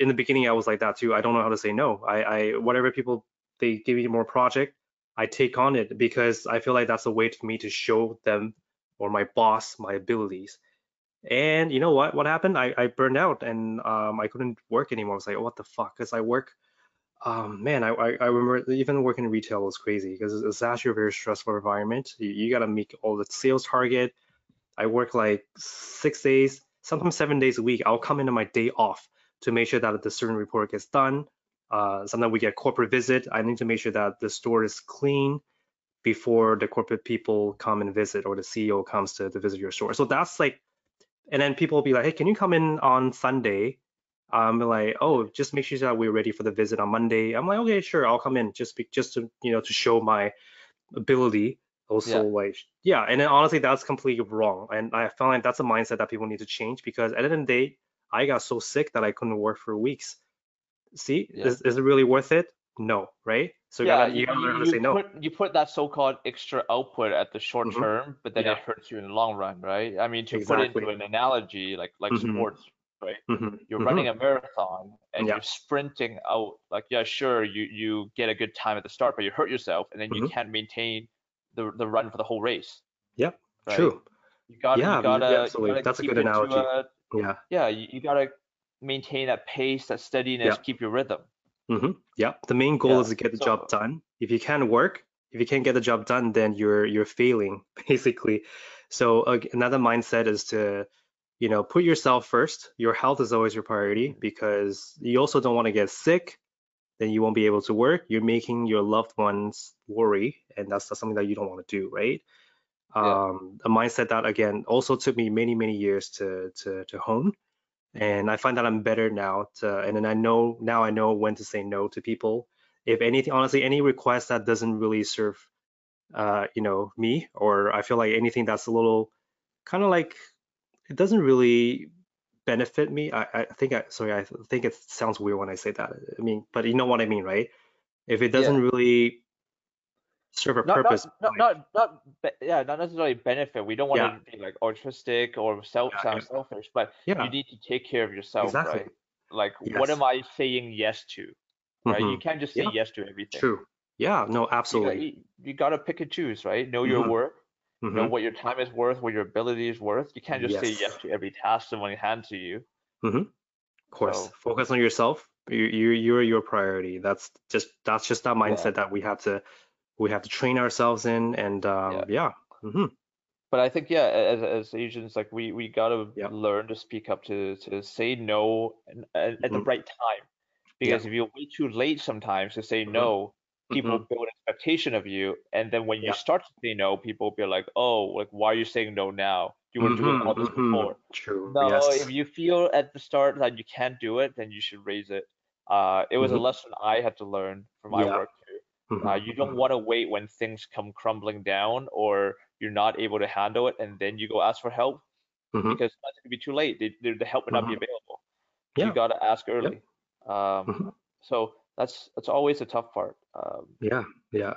In the beginning, I was like that too. I don't know how to say no. I, I whatever people they give me more project, I take on it because I feel like that's a way for me to show them or my boss my abilities. And you know what? What happened? I, I burned out and um, I couldn't work anymore. I was like, oh, what the fuck? Because I work um, man, I, I, remember even working in retail was crazy because it's actually a very stressful environment. You, you got to meet all the sales target. I work like six days, sometimes seven days a week. I'll come into my day off to make sure that the certain report gets done. Uh, sometimes we get corporate visit. I need to make sure that the store is clean before the corporate people come and visit or the CEO comes to, to visit your store. So that's like and then people will be like, hey, can you come in on Sunday? I'm like, oh, just make sure that we're ready for the visit on Monday. I'm like, okay, sure, I'll come in just be, just to you know to show my ability. Also, Yeah. like, yeah, and then honestly, that's completely wrong, and I found like that's a mindset that people need to change because at the end of the day, I got so sick that I couldn't work for weeks. See, Yeah. is, is it really worth it? No, right? So you yeah, gotta, you you, gotta learn to say no. put you put that so-called extra output at the short Mhm. term, but then Yeah. it hurts you in the long run, right? I mean, to put Exactly. into an analogy like like Mhm. sports, right? Mhm, You're mhm. running a marathon and Yeah. you're sprinting out. Like, yeah, sure, you you get a good time at the start, but you hurt yourself, and then you Mhm. can't maintain the the run for the whole race. Yep, Right? true. You gotta Yeah, you gotta absolutely. gotta That's a good analogy. a Yeah. yeah, you, you gotta maintain that pace, that steadiness, Yeah. keep your rhythm. hmm Yeah. The main goal Yeah. is to get the So job done. If you can't work, if you can't get the job done, then you're you're failing basically. So uh, another mindset is to, you know, put yourself first. Your health is always your priority because you also don't want to get sick. Then you won't be able to work. You're making your loved ones worry, and that's that's something that you don't want to do, right? yeah, Um, a mindset that again also took me many many years to to to hone and I find that I'm better now. To, and then I know now I know when to say no to people. If anything, honestly, any request that doesn't really serve, uh, you know, me, or I feel like anything that's a little kind of like it doesn't really benefit me. I, I think I sorry, I think it sounds weird when I say that. I mean, but you know what I mean, right? If it doesn't really serve a not not purpose, not like not not yeah not necessarily benefit. We don't want yeah, to be like altruistic or self yeah, sound selfish but yeah, you need to take care of yourself exactly. right? Like what am i saying yes to right? You hmm can't just say Yeah, yes to everything. True. Yeah, no, you absolutely. you, you got to pick and choose right? Know your hmm worth know what your time is worth what your ability is worth. You can't just say yes. Yes. to every task someone hands to you. Hmm Of course, so focus on yourself. You, you, you're your priority. That's just that's just that yeah. mindset that we have to we have to train ourselves in. And yeah um, yeah, hmm but I think yeah, as as Asians, like we we gotta yeah, learn to speak up to to say no and at the hmm right time. yeah, Because if you wait too late sometimes to say hmm no, people build expectation of you, and then when you yeah, start to say no, people will be like, oh, like why are you saying no now? You were doing hmm all this hmm before. True. No, if you feel at the start that you can't do it, then you should raise it. Uh, it was a hmm lesson I had to learn from my Yeah. work too. Uh, you don't want to wait when things come crumbling down or you're not able to handle it and then you go ask for help because it's going to be too late. The, help may not be available. You got to ask early. Um, so that's that's always a tough part. Um, Yeah. Yeah.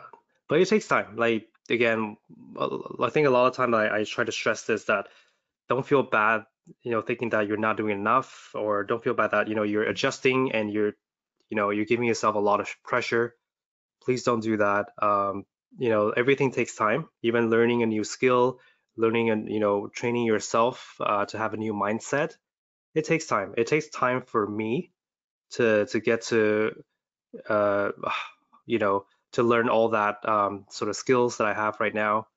But it takes time. Like again, I think a lot of time I, I try to stress this that don't feel bad, you know, thinking that you're not doing enough, or don't feel bad that, you know, you're adjusting and you're, you know, you're giving yourself a lot of pressure. Please don't do that. Um, you know, everything takes time. Even learning a new skill, learning and, you know, training yourself uh, to have a new mindset, it takes time. It takes time for me to to get to uh, you know, to learn all that um, sort of skills that I have right now.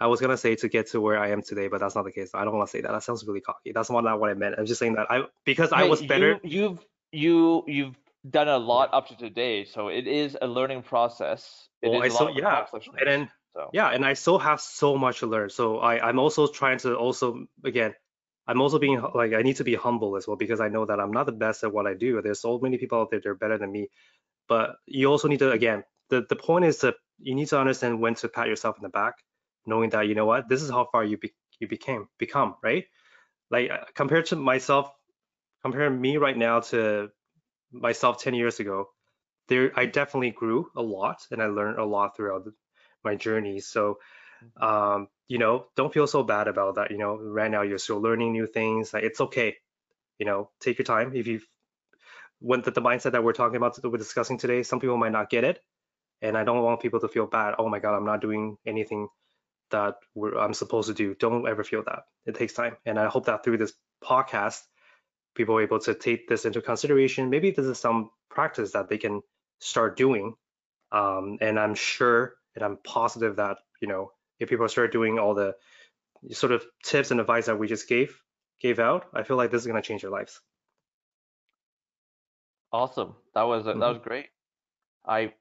I was gonna say to get to where I am today, but that's not the case. I don't want to say that. That sounds really cocky. That's not what I meant. I'm just saying that I because I was better. you you've you you've done a Yeah. lot up to today, so it is a learning process. It Well, is I a so lot yeah, and then So yeah, and I still have so much to learn. So I I'm also trying to also again, I'm also being like I need to be humble as well because I know that I'm not the best at what I do. There's so many people out there that are better than me. But you also need to again, the the point is that you need to understand when to pat yourself in the back, knowing that you know what, this is how far you be, you became become, right? Like uh, compared to myself, compare me right now to myself 10 years ago, there I definitely grew a lot and I learned a lot throughout the, my journey. So Mhm. um, you know, don't feel so bad about that. You know, right now you're still learning new things. Like it's okay. You know, take your time. If you when the, the mindset that we're talking about, that we're discussing today, some people might not get it, and I don't want people to feel bad. Oh my God, I'm not doing anything that I'm supposed to do. Don't ever feel that. It takes time, and I hope that through this podcast, people are able to take this into consideration. Maybe this is some practice that they can start doing, um, and I'm sure and I'm positive that you know if people start doing all the sort of tips and advice that we just gave gave out, I feel like this is gonna change their lives. Awesome. That was that Mhm. was great. I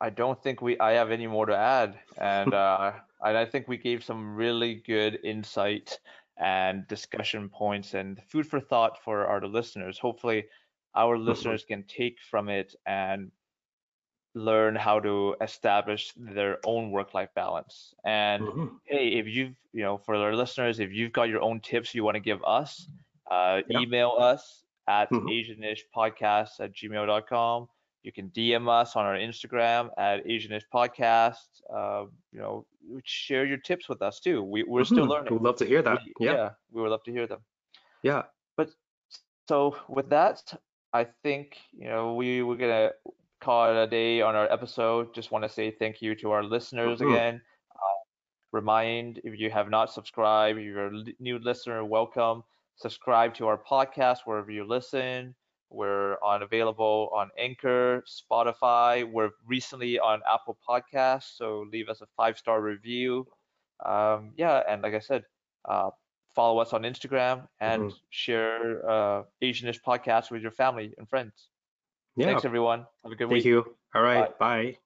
I don't think we I have any more to add, and uh, and I think we gave some really good insight and discussion points and food for thought for our listeners. Hopefully, our Mhm. listeners can take from it and learn how to establish their own work-life balance. And Mhm. hey, if you've, you know, for our listeners, if you've got your own tips you want to give us, uh, Yeah. email us at Mhm. asianishpodcast at gmail.com. You can DM us on our Instagram at Asianish Podcast. Uh, you know, share your tips with us too. We, we're still Mhm. learning. We'd love to hear that. We- Yeah. we would love to hear them. Yeah. But so with that, I think you know we we're gonna call it a day on our episode. Just want to say thank you to our listeners Mhm. again. Uh, remind if you have not subscribed, if you're a new listener, welcome. Subscribe to our podcast wherever you listen. We're on available on Anchor, Spotify. We're recently on Apple Podcasts, so leave us a five star review. Um, yeah, and like I said, uh, follow us on Instagram and Mhm. share uh, Asianish podcast with your family and friends. Yeah. Thanks, everyone. Have a good Thank week. Thank you. All right. Bye.